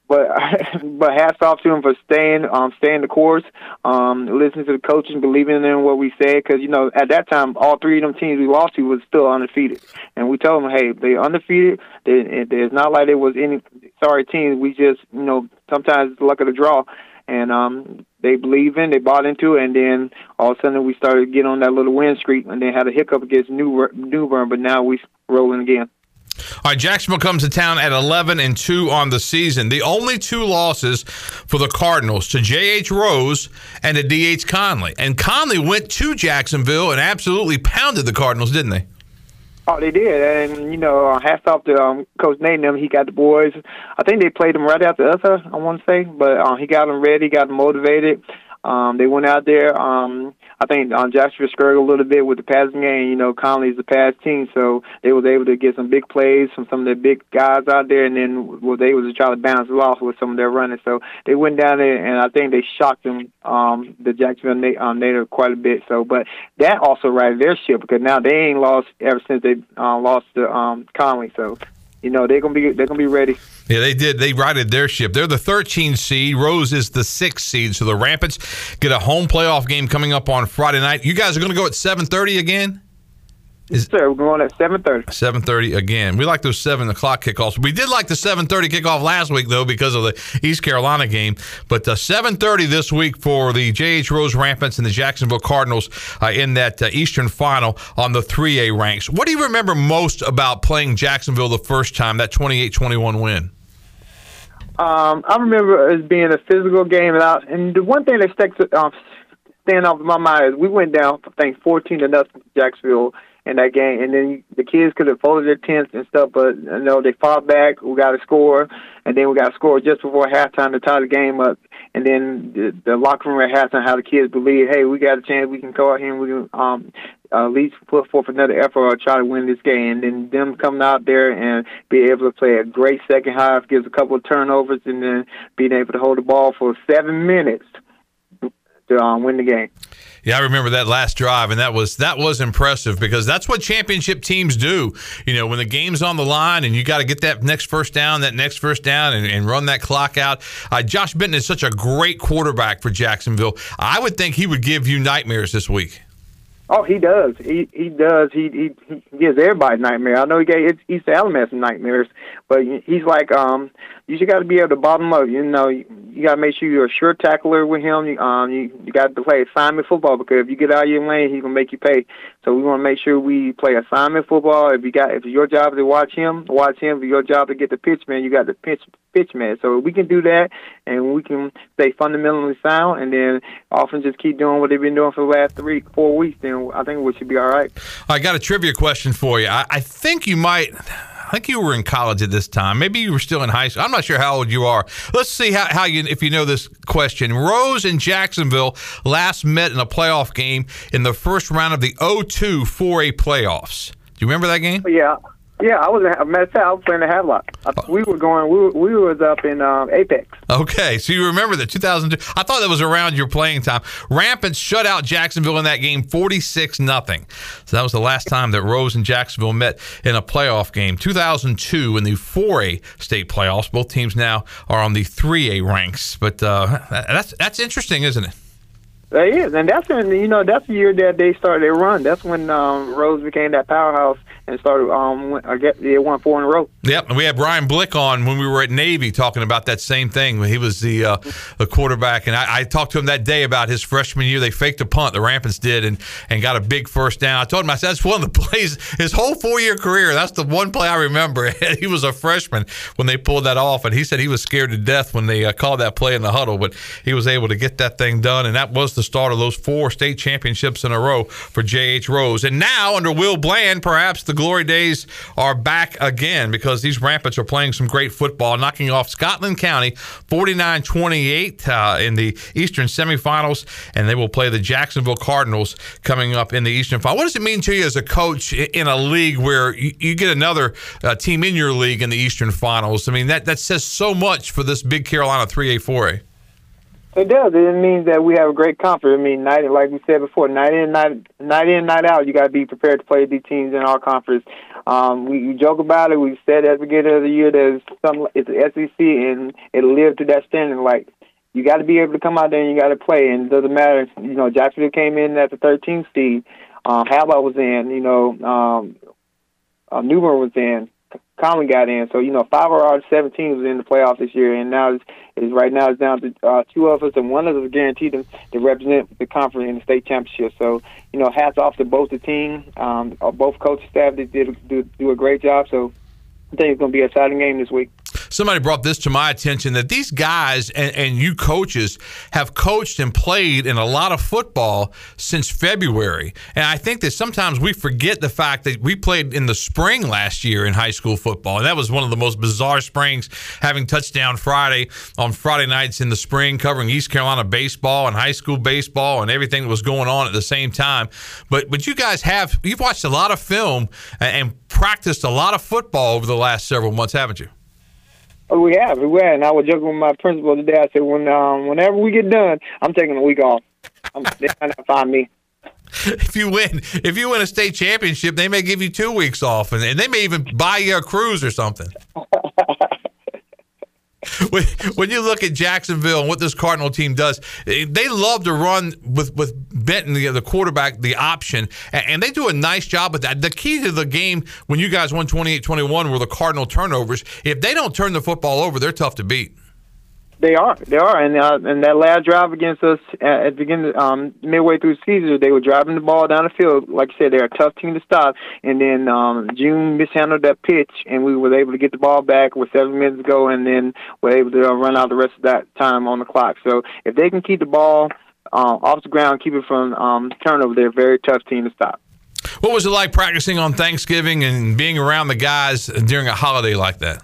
but but hats off to him for staying um staying the course, um listening to the coaches, and believing in what we said. Because you know at that time all three of them teams we lost to was still undefeated, and we told them, hey, they undefeated. They, it's not like there was any sorry teams. We just you know sometimes it's luck of the draw, and um they believe in, they bought into it, and then all of a sudden we started getting on that little win streak, and then had a hiccup against New New Bern, but now we're rolling again. All right, Jacksonville comes to town at 11 and 2 on the season. The only two losses for the Cardinals to J.H. Rose and to D.H. Conley. And Conley went to Jacksonville and absolutely pounded the Cardinals, didn't they? Oh, they did, and you know, uh, hats off to um, Coach Nate them. He got the boys. I think they played them right after us. I want to say, but uh, he got them ready, got them motivated. Um, they went out there. Um, I think um, Jacksonville struggled a little bit with the passing game. You know, Conley's the pass team, so they was able to get some big plays from some of the big guys out there, and then well, they was able to try to bounce it off with some of their running. So they went down there, and I think they shocked them, um, the Jacksonville um, Native quite a bit. So, but that also righted their ship because now they ain't lost ever since they uh, lost to um, Conley. So you know they're gonna be they're gonna be ready. Yeah, they did. They righted their ship. They're the 13 seed. Rose is the sixth seed. So the Rampants get a home playoff game coming up on Friday night. You guys are to go at 7:30 again. Is, sir, we're going at seven thirty. Seven thirty again. We like those seven o'clock kickoffs. We did like the seven thirty kickoff last week though because of the East Carolina game. But uh, seven thirty this week for the J.H. Rose Rampants and the Jacksonville Cardinals uh, in that uh, Eastern Final on the three A ranks. What do you remember most about playing Jacksonville the first time? That 28-21 win. Um, I remember it being a physical game, and, I, and the one thing that sticks um, stand off in my mind is we went down, I think, fourteen to nothing to Jacksonville in that game, and then the kids could have folded their tents and stuff, but you know they fought back. We got a score, and then we got a score just before halftime to tie the game up. And then the, the locker room at halftime, how the kids believe, hey, we got a chance, we can go out here we can um, at least put forth another effort or try to win this game. And then them coming out there and be able to play a great second half, gives a couple of turnovers, and then being able to hold the ball for seven minutes to um, win the game. Yeah, I remember that last drive, and that was that was impressive because that's what championship teams do. You know, when the game's on the line and you got to get that next first down, that next first down, and, and run that clock out. Uh, Josh Benton is such a great quarterback for Jacksonville. I would think he would give you nightmares this week. Oh, he does. He he does. He he, he gives everybody nightmares. I know he gave East Alamance some nightmares, but he's like um you just got to be able to bottom up. You know, you, you got to make sure you're a sure tackler with him. You, um, you, you got to play assignment football because if you get out of your lane, he's gonna make you pay. So we want to make sure we play assignment football. If you got, if your job to watch him, watch him. If your job to get the pitch man, you got the pitch pitch man. So we can do that, and we can stay fundamentally sound, and then often just keep doing what they've been doing for the last three, four weeks. Then I think we should be all right. I got a trivia question for you. I, I think you might. I think you were in college at this time. Maybe you were still in high school. I'm not sure how old you are. Let's see how, how you if you know this question. Rose and Jacksonville last met in a playoff game in the first round of the 0-2 4A playoffs. Do you remember that game? Yeah. Yeah, I was. Matter of fact, I was playing the Havelock. We were going. We were, we was up in um, Apex. Okay, so you remember that 2002. I thought that was around your playing time. Rampant shut out Jacksonville in that game, 46 nothing. So that was the last time that Rose and Jacksonville met in a playoff game. 2002 in the 4A state playoffs. Both teams now are on the 3A ranks. But uh, that's that's interesting, isn't it? It is, and that's when you know that's the year that they started their run. That's when um, Rose became that powerhouse and started. Um, I get they won four in a row. Yep, and we had Brian Blick on when we were at Navy talking about that same thing. He was the uh, the quarterback, and I, I, talked to him that day about his freshman year. They faked a punt, the Rampants did, and and got a big first down. I told him I said that's one of the plays his whole four year career. That's the one play I remember. he was a freshman when they pulled that off, and he said he was scared to death when they uh, called that play in the huddle, but he was able to get that thing done, and that was the start of those four state championships in a row for J.H. Rose. And now, under Will Bland, perhaps the glory days are back again because these Rampants are playing some great football, knocking off Scotland County 49 28 uh, in the Eastern semifinals, and they will play the Jacksonville Cardinals coming up in the Eastern final. What does it mean to you as a coach in a league where you, you get another uh, team in your league in the Eastern finals? I mean, that, that says so much for this big Carolina 3A 4A. It does. It means that we have a great conference. I mean, night like we said before, night in, night night in, night out. You got to be prepared to play these teams in our conference. Um, we, we joke about it. We said at the beginning of the year that some it's the SEC and it lived to that standard. Like you got to be able to come out there and you got to play. And it doesn't matter. You know, Jacksonville came in at the 13th seed. Um, Haba was in. You know, um, uh, New Bern was in. Conley got in. So you know, five of our seven teams was in the playoffs this year, and now it's, it's right now it's down to uh, two of us, and one of us is guaranteed to, to represent the conference in the state championship. So you know, hats off to both the team, um, uh, both coaching staff. They did do, do a great job. So I think it's going to be an exciting game this week somebody brought this to my attention that these guys and, and you coaches have coached and played in a lot of football since February. And I think that sometimes we forget the fact that we played in the spring last year in high school football. And that was one of the most bizarre springs, having touchdown Friday on Friday nights in the spring, covering East Carolina baseball and high school baseball and everything that was going on at the same time. But but you guys have you've watched a lot of film and practiced a lot of football over the last several months, haven't you? Oh, we have, we have. And I was joking with my principal today. I said, when um, whenever we get done, I'm taking a week off. I'm, they're trying to find me. If you win, if you win a state championship, they may give you two weeks off, and, and they may even buy you a cruise or something. when, you look at Jacksonville and what this Cardinal team does, they love to run with with Benton, the, the quarterback, the option, and, and, they do a nice job with that. The key to the game when you guys won 28-21 were the Cardinal turnovers. If they don't turn the football over, they're tough to beat. They are, they are, and uh, and that last drive against us at, the beginning, um, midway through the season, they were driving the ball down the field. Like I said, they're a tough team to stop. And then um, June mishandled that pitch, and we were able to get the ball back with seven minutes to go, and then were able to uh, run out the rest of that time on the clock. So if they can keep the ball uh, off the ground, keep it from um, turnover, they're a very tough team to stop. What was it like practicing on Thanksgiving and being around the guys during a holiday like that?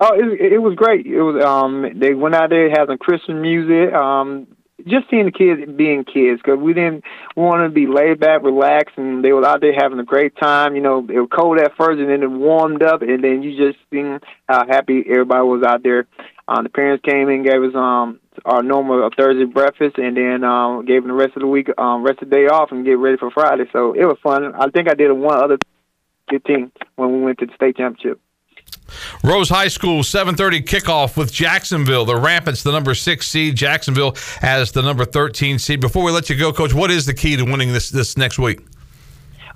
Oh, it, it was great. It was um they went out there having Christmas music. Um, just seeing the kids being kids because we didn't want to be laid back, relaxed, and they were out there having a great time. You know, it was cold at first, and then it warmed up, and then you just seen how happy everybody was out there. Uh, the parents came in, gave us um our normal Thursday breakfast, and then um, gave them the rest of the week, um, rest of the day off, and get ready for Friday. So it was fun. I think I did one other team when we went to the state championship. Rose High School 7:30 kickoff with Jacksonville. The Rampants, the number six seed. Jacksonville as the number 13 seed. Before we let you go, Coach, what is the key to winning this this next week?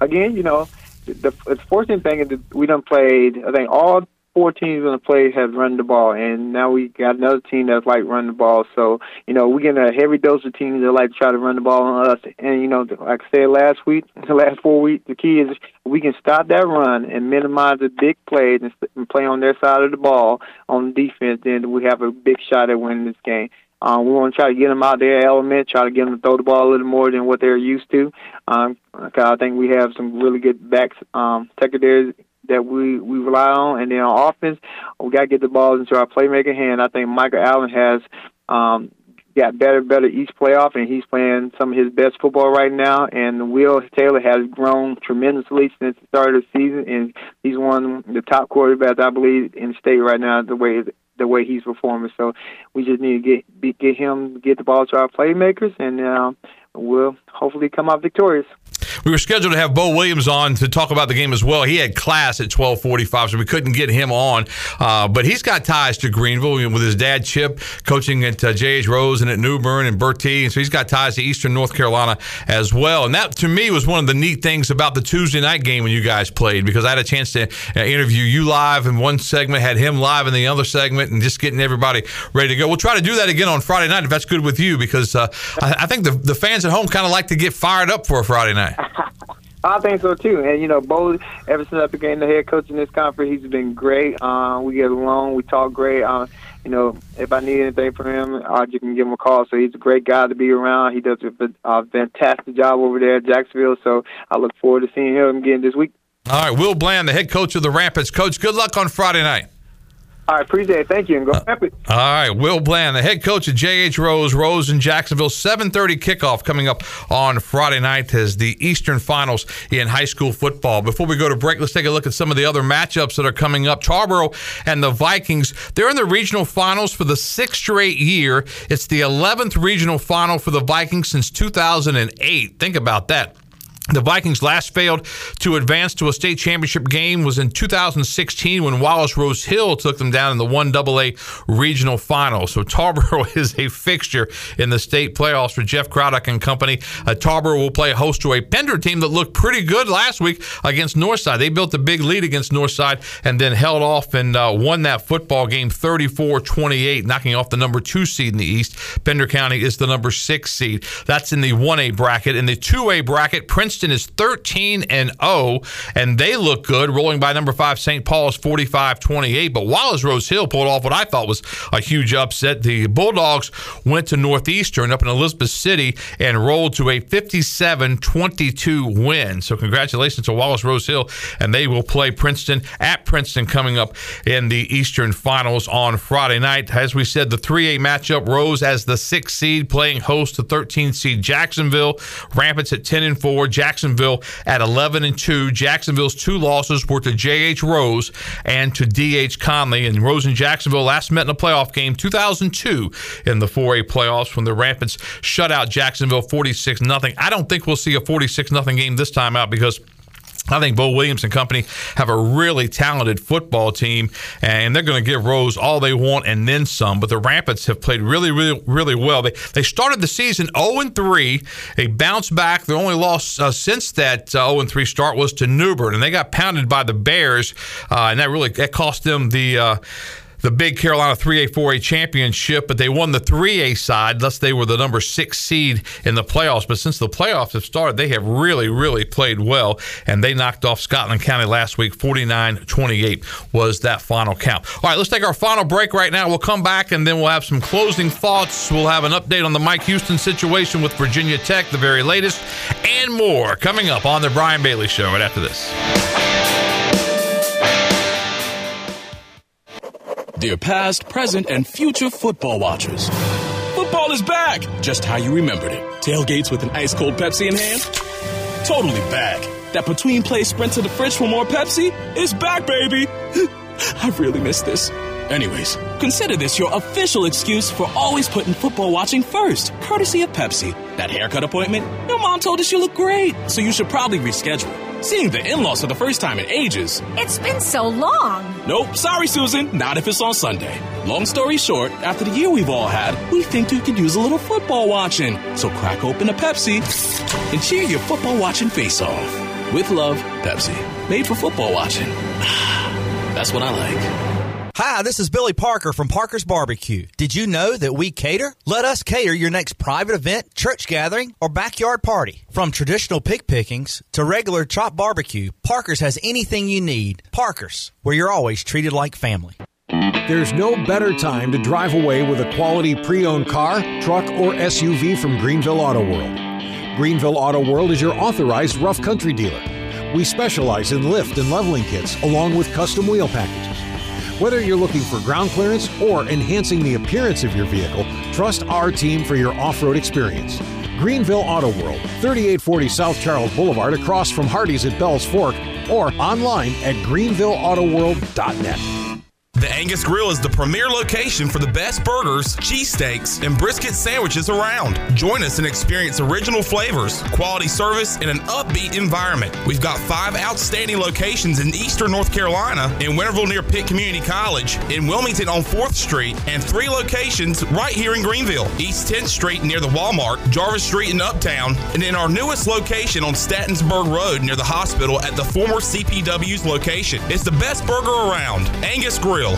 Again, you know, the, the thing is that we done played. I think all four teams going the play have run the ball, and now we got another team that's like run the ball. So you know we get a heavy dose of teams that like try to run the ball on us. And you know, like I said last week, the last four weeks, the key is we can stop that run and minimize the big plays and, and play on their side of the ball on defense. Then we have a big shot at winning this game. Um, we want to try to get them out their element, try to get them to throw the ball a little more than what they're used to. Um, I think we have some really good backs, um, secondaries that we we rely on, and then on offense, we got to get the balls into our playmaking hand. I think Michael Allen has um, got better, better each playoff, and he's playing some of his best football right now. And Will Taylor has grown tremendously since the start of the season, and he's one of the top quarterbacks I believe in the state right now. The way the way he's performing, so we just need to get get him get the ball to our playmakers, and uh, we'll hopefully come out victorious. We were scheduled to have Bo Williams on to talk about the game as well. He had class at 12:45, so we couldn't get him on. Uh, but he's got ties to Greenville with his dad Chip coaching at uh, J.H. Rose and at New Bern and Bertie, and so he's got ties to Eastern North Carolina as well. And that to me was one of the neat things about the Tuesday night game when you guys played because I had a chance to uh, interview you live in one segment, had him live in the other segment, and just getting everybody ready to go. We'll try to do that again on Friday night if that's good with you because uh, I, I think the the fans at home kind of like to get fired up for a Friday night. I think so too. And you know, Bo, ever since I became the head coach in this conference, he's been great. Uh, we get along, we talk great. Uh, you know, if I need anything from him, I just can give him a call. So he's a great guy to be around. He does a, a fantastic job over there at Jacksonville. So I look forward to seeing him again this week. All right, Will Bland, the head coach of the Rapids. Coach, good luck on Friday night. All right, appreciate it. Thank you, and go uh, happy. All right, Will Bland, the head coach of J.H. Rose, Rose in Jacksonville. 7:30 kickoff coming up on Friday night as the Eastern Finals in high school football. Before we go to break, let's take a look at some of the other matchups that are coming up. Tarboro and the Vikings, they're in the regional finals for the sixth straight year. It's the 11th regional final for the Vikings since 2008. Think about that. The Vikings last failed to advance to a state championship game was in 2016 when Wallace Rose Hill took them down in the 1AA regional final. So Tarboro is a fixture in the state playoffs for Jeff Craddock and company. Uh, Tarboro will play host to a Pender team that looked pretty good last week against Northside. They built a big lead against Northside and then held off and uh, won that football game 34-28, knocking off the number two seed in the East. Pender County is the number six seed. That's in the 1A bracket. In the 2A bracket, Prince Princeton is 13 and 0, and they look good, rolling by number five St. Paul's 45 28. But Wallace Rose Hill pulled off what I thought was a huge upset. The Bulldogs went to Northeastern up in Elizabeth City and rolled to a 57 22 win. So, congratulations to Wallace Rose Hill, and they will play Princeton at Princeton coming up in the Eastern Finals on Friday night. As we said, the 3A matchup Rose as the sixth seed, playing host to 13 seed Jacksonville. Rampants at 10 and 4. Jacksonville at 11 and 2. Jacksonville's two losses were to J.H. Rose and to D.H. Conley. And Rose and Jacksonville last met in a playoff game 2002 in the 4A playoffs when the Rampants shut out Jacksonville 46 0. I don't think we'll see a 46 0 game this time out because I think Bo Williams and company have a really talented football team, and they're going to give Rose all they want and then some. But the Rampants have played really, really, really well. They they started the season 0 3. They bounced back. Their only loss uh, since that 0 uh, 3 start was to New Bern, and they got pounded by the Bears, uh, and that really that cost them the uh, the big Carolina 3A 4A championship, but they won the 3A side, thus they were the number six seed in the playoffs. But since the playoffs have started, they have really, really played well, and they knocked off Scotland County last week. 49 28 was that final count. All right, let's take our final break right now. We'll come back, and then we'll have some closing thoughts. We'll have an update on the Mike Houston situation with Virginia Tech, the very latest, and more coming up on the Brian Bailey Show right after this. Dear past, present, and future football watchers. Football is back, just how you remembered it. Tailgates with an ice cold Pepsi in hand? Totally back. That between play sprint to the fridge for more Pepsi is back, baby. I've really miss this. Anyways, consider this your official excuse for always putting football watching first, courtesy of Pepsi. That haircut appointment? Your mom told us you look great, so you should probably reschedule. Seeing the in laws for the first time in ages. It's been so long. Nope, sorry, Susan, not if it's on Sunday. Long story short, after the year we've all had, we think you could use a little football watching. So crack open a Pepsi and cheer your football watching face off. With love, Pepsi. Made for football watching. That's what I like. Hi, this is Billy Parker from Parker's Barbecue. Did you know that we cater? Let us cater your next private event, church gathering, or backyard party. From traditional pig pickings to regular chop barbecue, Parker's has anything you need. Parker's, where you're always treated like family. There's no better time to drive away with a quality pre owned car, truck, or SUV from Greenville Auto World. Greenville Auto World is your authorized rough country dealer. We specialize in lift and leveling kits along with custom wheel packages. Whether you're looking for ground clearance or enhancing the appearance of your vehicle, trust our team for your off road experience. Greenville Auto World, 3840 South Charles Boulevard, across from Hardee's at Bell's Fork, or online at greenvilleautoworld.net. The Angus Grill is the premier location for the best burgers, cheesesteaks, and brisket sandwiches around. Join us and experience original flavors, quality service, and an upbeat environment. We've got five outstanding locations in eastern North Carolina, in Winterville near Pitt Community College, in Wilmington on 4th Street, and three locations right here in Greenville East 10th Street near the Walmart, Jarvis Street in Uptown, and in our newest location on Stantonsburg Road near the hospital at the former CPW's location. It's the best burger around. Angus Grill.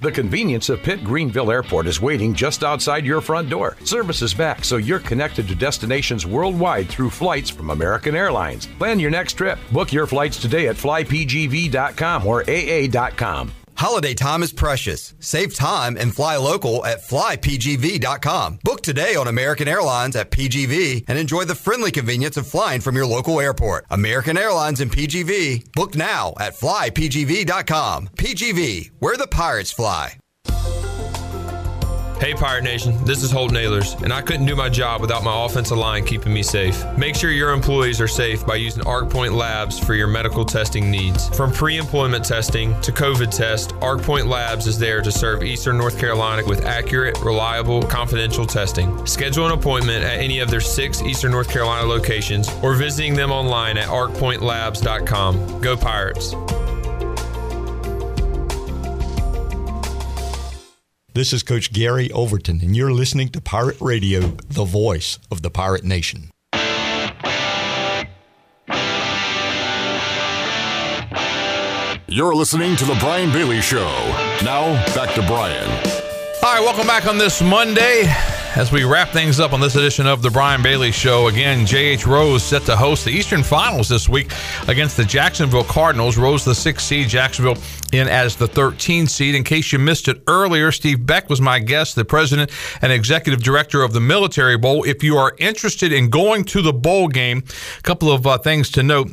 The convenience of Pitt Greenville Airport is waiting just outside your front door. Service is back, so you're connected to destinations worldwide through flights from American Airlines. Plan your next trip. Book your flights today at flypgv.com or aa.com. Holiday time is precious. Save time and fly local at flypgv.com. Book today on American Airlines at PGV and enjoy the friendly convenience of flying from your local airport. American Airlines and PGV. Book now at flypgv.com. PGV, where the pirates fly. Hey, Pirate Nation, this is Holton Ahlers, and I couldn't do my job without my offensive line keeping me safe. Make sure your employees are safe by using ArcPoint Labs for your medical testing needs. From pre employment testing to COVID test, ArcPoint Labs is there to serve Eastern North Carolina with accurate, reliable, confidential testing. Schedule an appointment at any of their six Eastern North Carolina locations or visiting them online at arcpointlabs.com. Go Pirates! This is Coach Gary Overton, and you're listening to Pirate Radio, the voice of the pirate nation. You're listening to The Brian Bailey Show. Now, back to Brian. All right, welcome back on this Monday. As we wrap things up on this edition of the Brian Bailey Show, again, J.H. Rose set to host the Eastern Finals this week against the Jacksonville Cardinals. Rose, the sixth seed, Jacksonville in as the 13 seed. In case you missed it earlier, Steve Beck was my guest, the president and executive director of the Military Bowl. If you are interested in going to the bowl game, a couple of uh, things to note.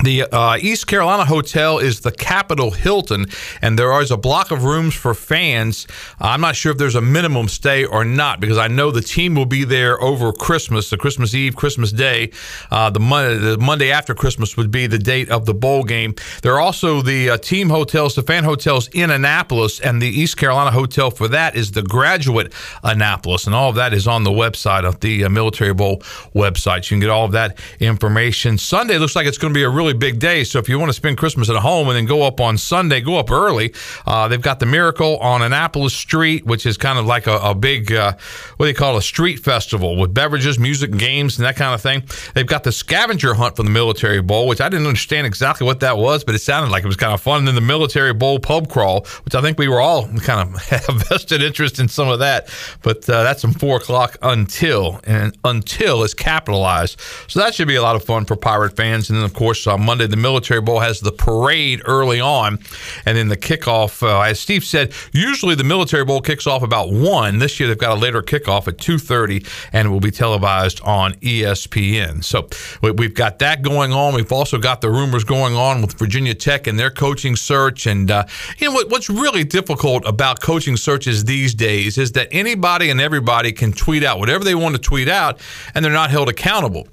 The uh, East Carolina Hotel is the Capital Hilton, and there is a block of rooms for fans. I'm not sure if there's a minimum stay or not because I know the team will be there over Christmas, the Christmas Eve, Christmas Day. Uh, the, Monday, the Monday after Christmas would be the date of the bowl game. There are also the uh, team hotels, the fan hotels in Annapolis, and the East Carolina Hotel for that is the Graduate Annapolis, and all of that is on the website of the uh, Military Bowl website. You can get all of that information. Sunday looks like it's going to be a really big day. So if you want to spend Christmas at home and then go up on Sunday, go up early. Uh, they've got the Miracle on Annapolis Street, which is kind of like a, a big, uh, what do you call it, a street festival with beverages, music, games, and that kind of thing. They've got the scavenger hunt for the Military Bowl, which I didn't understand exactly what that was, but it sounded like it was kind of fun. And then the Military Bowl pub crawl, which I think we were all kind of have vested interest in some of that. But uh, that's from four o'clock until, and until is capitalized. So that should be a lot of fun for Pirate fans. And then, of course, on Monday, the Military Bowl has the parade early on, and then the kickoff. Uh, as Steve said, usually the Military Bowl kicks off about one. This year they've got a later kickoff at two thirty, and it will be televised on ESPN. So we've got that going on. We've also got the rumors going on with Virginia Tech and their coaching search. And uh, you know what, what's really difficult about coaching searches these days is that anybody and everybody can tweet out whatever they want to tweet out, and they're not held accountable.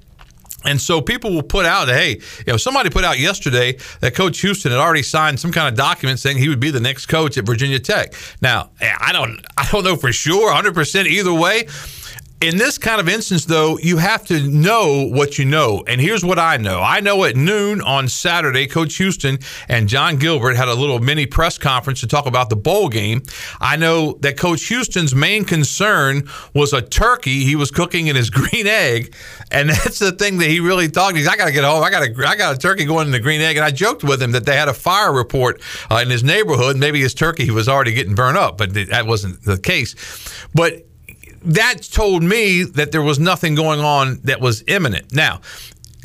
And so people will put out, hey, you know, somebody put out yesterday that Coach Houston had already signed some kind of document saying he would be the next coach at Virginia Tech. Now, I don't, I don't know for sure, 100 percent either way. In this kind of instance, though, you have to know what you know. And here's what I know. I know at noon on Saturday, Coach Houston and Jon Gilbert had a little mini press conference to talk about the bowl game. I know that Coach Houston's main concern was a turkey he was cooking in his green egg. And that's the thing that he really thought. He's, I got to get home. I got a, I got a turkey going in the green egg. And I joked with him that they had a fire report uh, in his neighborhood. Maybe his turkey was already getting burned up, but that wasn't the case. But that told me that there was nothing going on that was imminent. Now,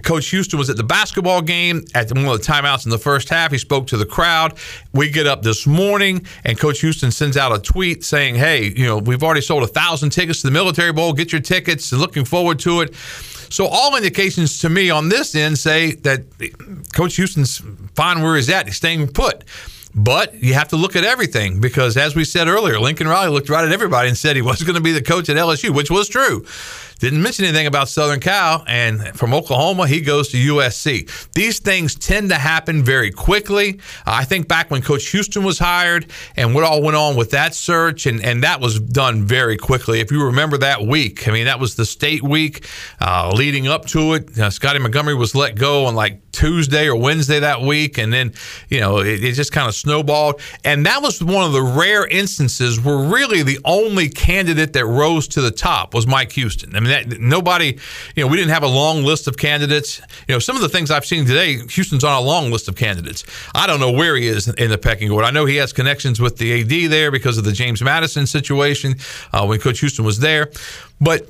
Coach Houston was at the basketball game at one of the timeouts in the first half. He spoke to the crowd. We get up this morning, and Coach Houston sends out a tweet saying, "Hey, you know, we've already sold a thousand tickets to the Military Bowl. Get your tickets. Looking forward to it." So all indications to me on this end say that Coach Houston's fine where he's at. He's staying put. But you have to look at everything because, as we said earlier, Lincoln Riley looked right at everybody and said he was going to be the coach at LSU, which was true. Didn't mention anything about Southern Cal, and from Oklahoma, he goes to USC. These things tend to happen very quickly. I think back when Coach Houston was hired and what all went on with that search, and, and that was done very quickly. If you remember that week, I mean, that was the state week uh, leading up to it. Uh, Scottie Montgomery was let go on like Tuesday or Wednesday that week, and then, you know, it, it just kind of snowballed. And that was one of the rare instances where really the only candidate that rose to the top was Mike Houston. I mean, that, nobody, you know, we didn't have a long list of candidates. You know, some of the things I've seen today, Houston's on a long list of candidates. I don't know where he is in the pecking order. I know he has connections with the AD there because of the James Madison situation uh, when Coach Houston was there. But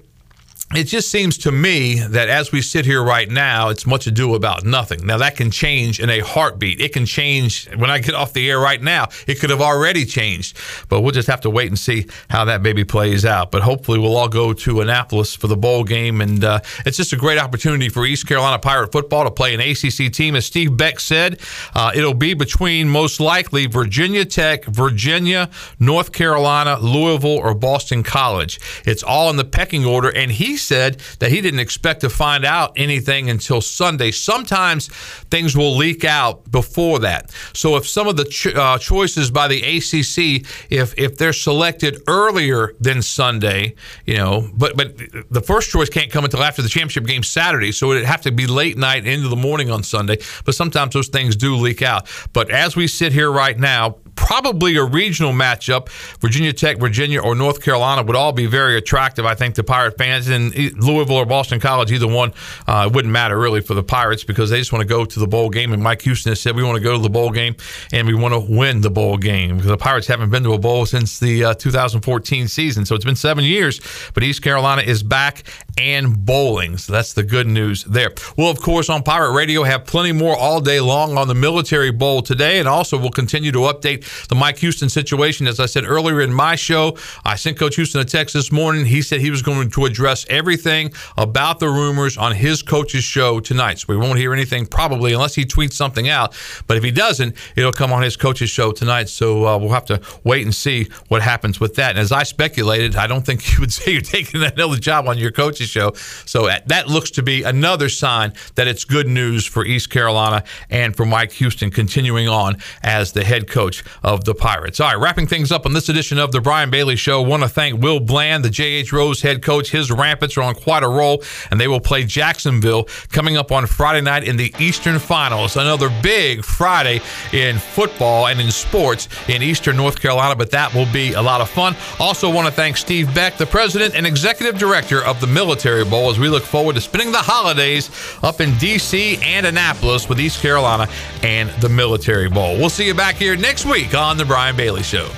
it just seems to me that as we sit here right now, it's much ado about nothing. Now, that can change in a heartbeat. It can change when I get off the air right now. It could have already changed, but we'll just have to wait and see how that baby plays out. But hopefully, we'll all go to Annapolis for the bowl game. And uh, it's just a great opportunity for East Carolina Pirate football to play an ACC team. As Steve Beck said, uh, it'll be between most likely Virginia Tech, Virginia, North Carolina, Louisville, or Boston College. It's all in the pecking order. And he said that he didn't expect to find out anything until Sunday. Sometimes things will leak out before that. So if some of the ch- uh, choices by the ACC, if if they're selected earlier than Sunday, you know, but but the first choice can't come until after the championship game Saturday, so it'd have to be late night into the morning on Sunday. But sometimes those things do leak out. But as we sit here right now, probably a regional matchup. Virginia Tech, Virginia, or North Carolina would all be very attractive, I think, to Pirate fans. And Louisville or Boston College, either one, uh, wouldn't matter really for the Pirates because they just want to go to the bowl game. And Mike Houston has said we want to go to the bowl game and we want to win the bowl game because the Pirates haven't been to a bowl since the uh, 2014 season. So it's been seven years, but East Carolina is back and bowling. So that's the good news there. We'll, of course, on Pirate Radio have plenty more all day long on the Military Bowl today. And also, we'll continue to update the Mike Houston situation. As I said earlier in my show, I sent Coach Houston a text this morning. He said he was going to address everything about the rumors on his coach's show tonight. So we won't hear anything probably unless he tweets something out. But if he doesn't, it'll come on his coach's show tonight. So uh, we'll have to wait and see what happens with that. And as I speculated, I don't think you would say you're taking another job on your coach's show. So uh, that looks to be another sign that it's good news for East Carolina and for Mike Houston continuing on as the head coach of the Pirates. All right, wrapping things up on this edition of the Brian Bailey Show. Want to thank Will Bland, the J.H. Rose head coach. His Rampants are on quite a roll, and they will play Jacksonville coming up on Friday night in the Eastern Finals. Another big Friday in football and in sports in Eastern North Carolina, but that will be a lot of fun. Also, want to thank Steve Beck, the president and executive director of the Military Bowl, as we look forward to spending the holidays up in D.C. and Annapolis with East Carolina and the Military Bowl. We'll see you back here next week on The Brian Bailey Show.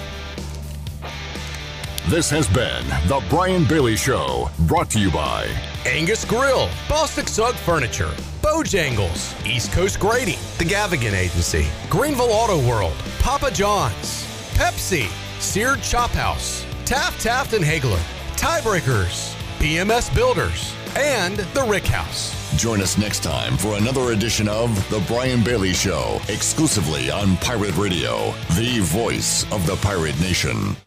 This has been The Brian Bailey Show, brought to you by Angus Grill, Bostic Sugg Furniture, Bojangles, East Coast Grading, The Gavigan Agency, Greenville Auto World, Papa John's, Pepsi, Seared Chop House, Taft Taft and Haigler, Tiebreakers, BMS Builders, and The Rick House. Join us next time for another edition of The Brian Bailey Show, exclusively on Pirate Radio, the voice of the pirate nation.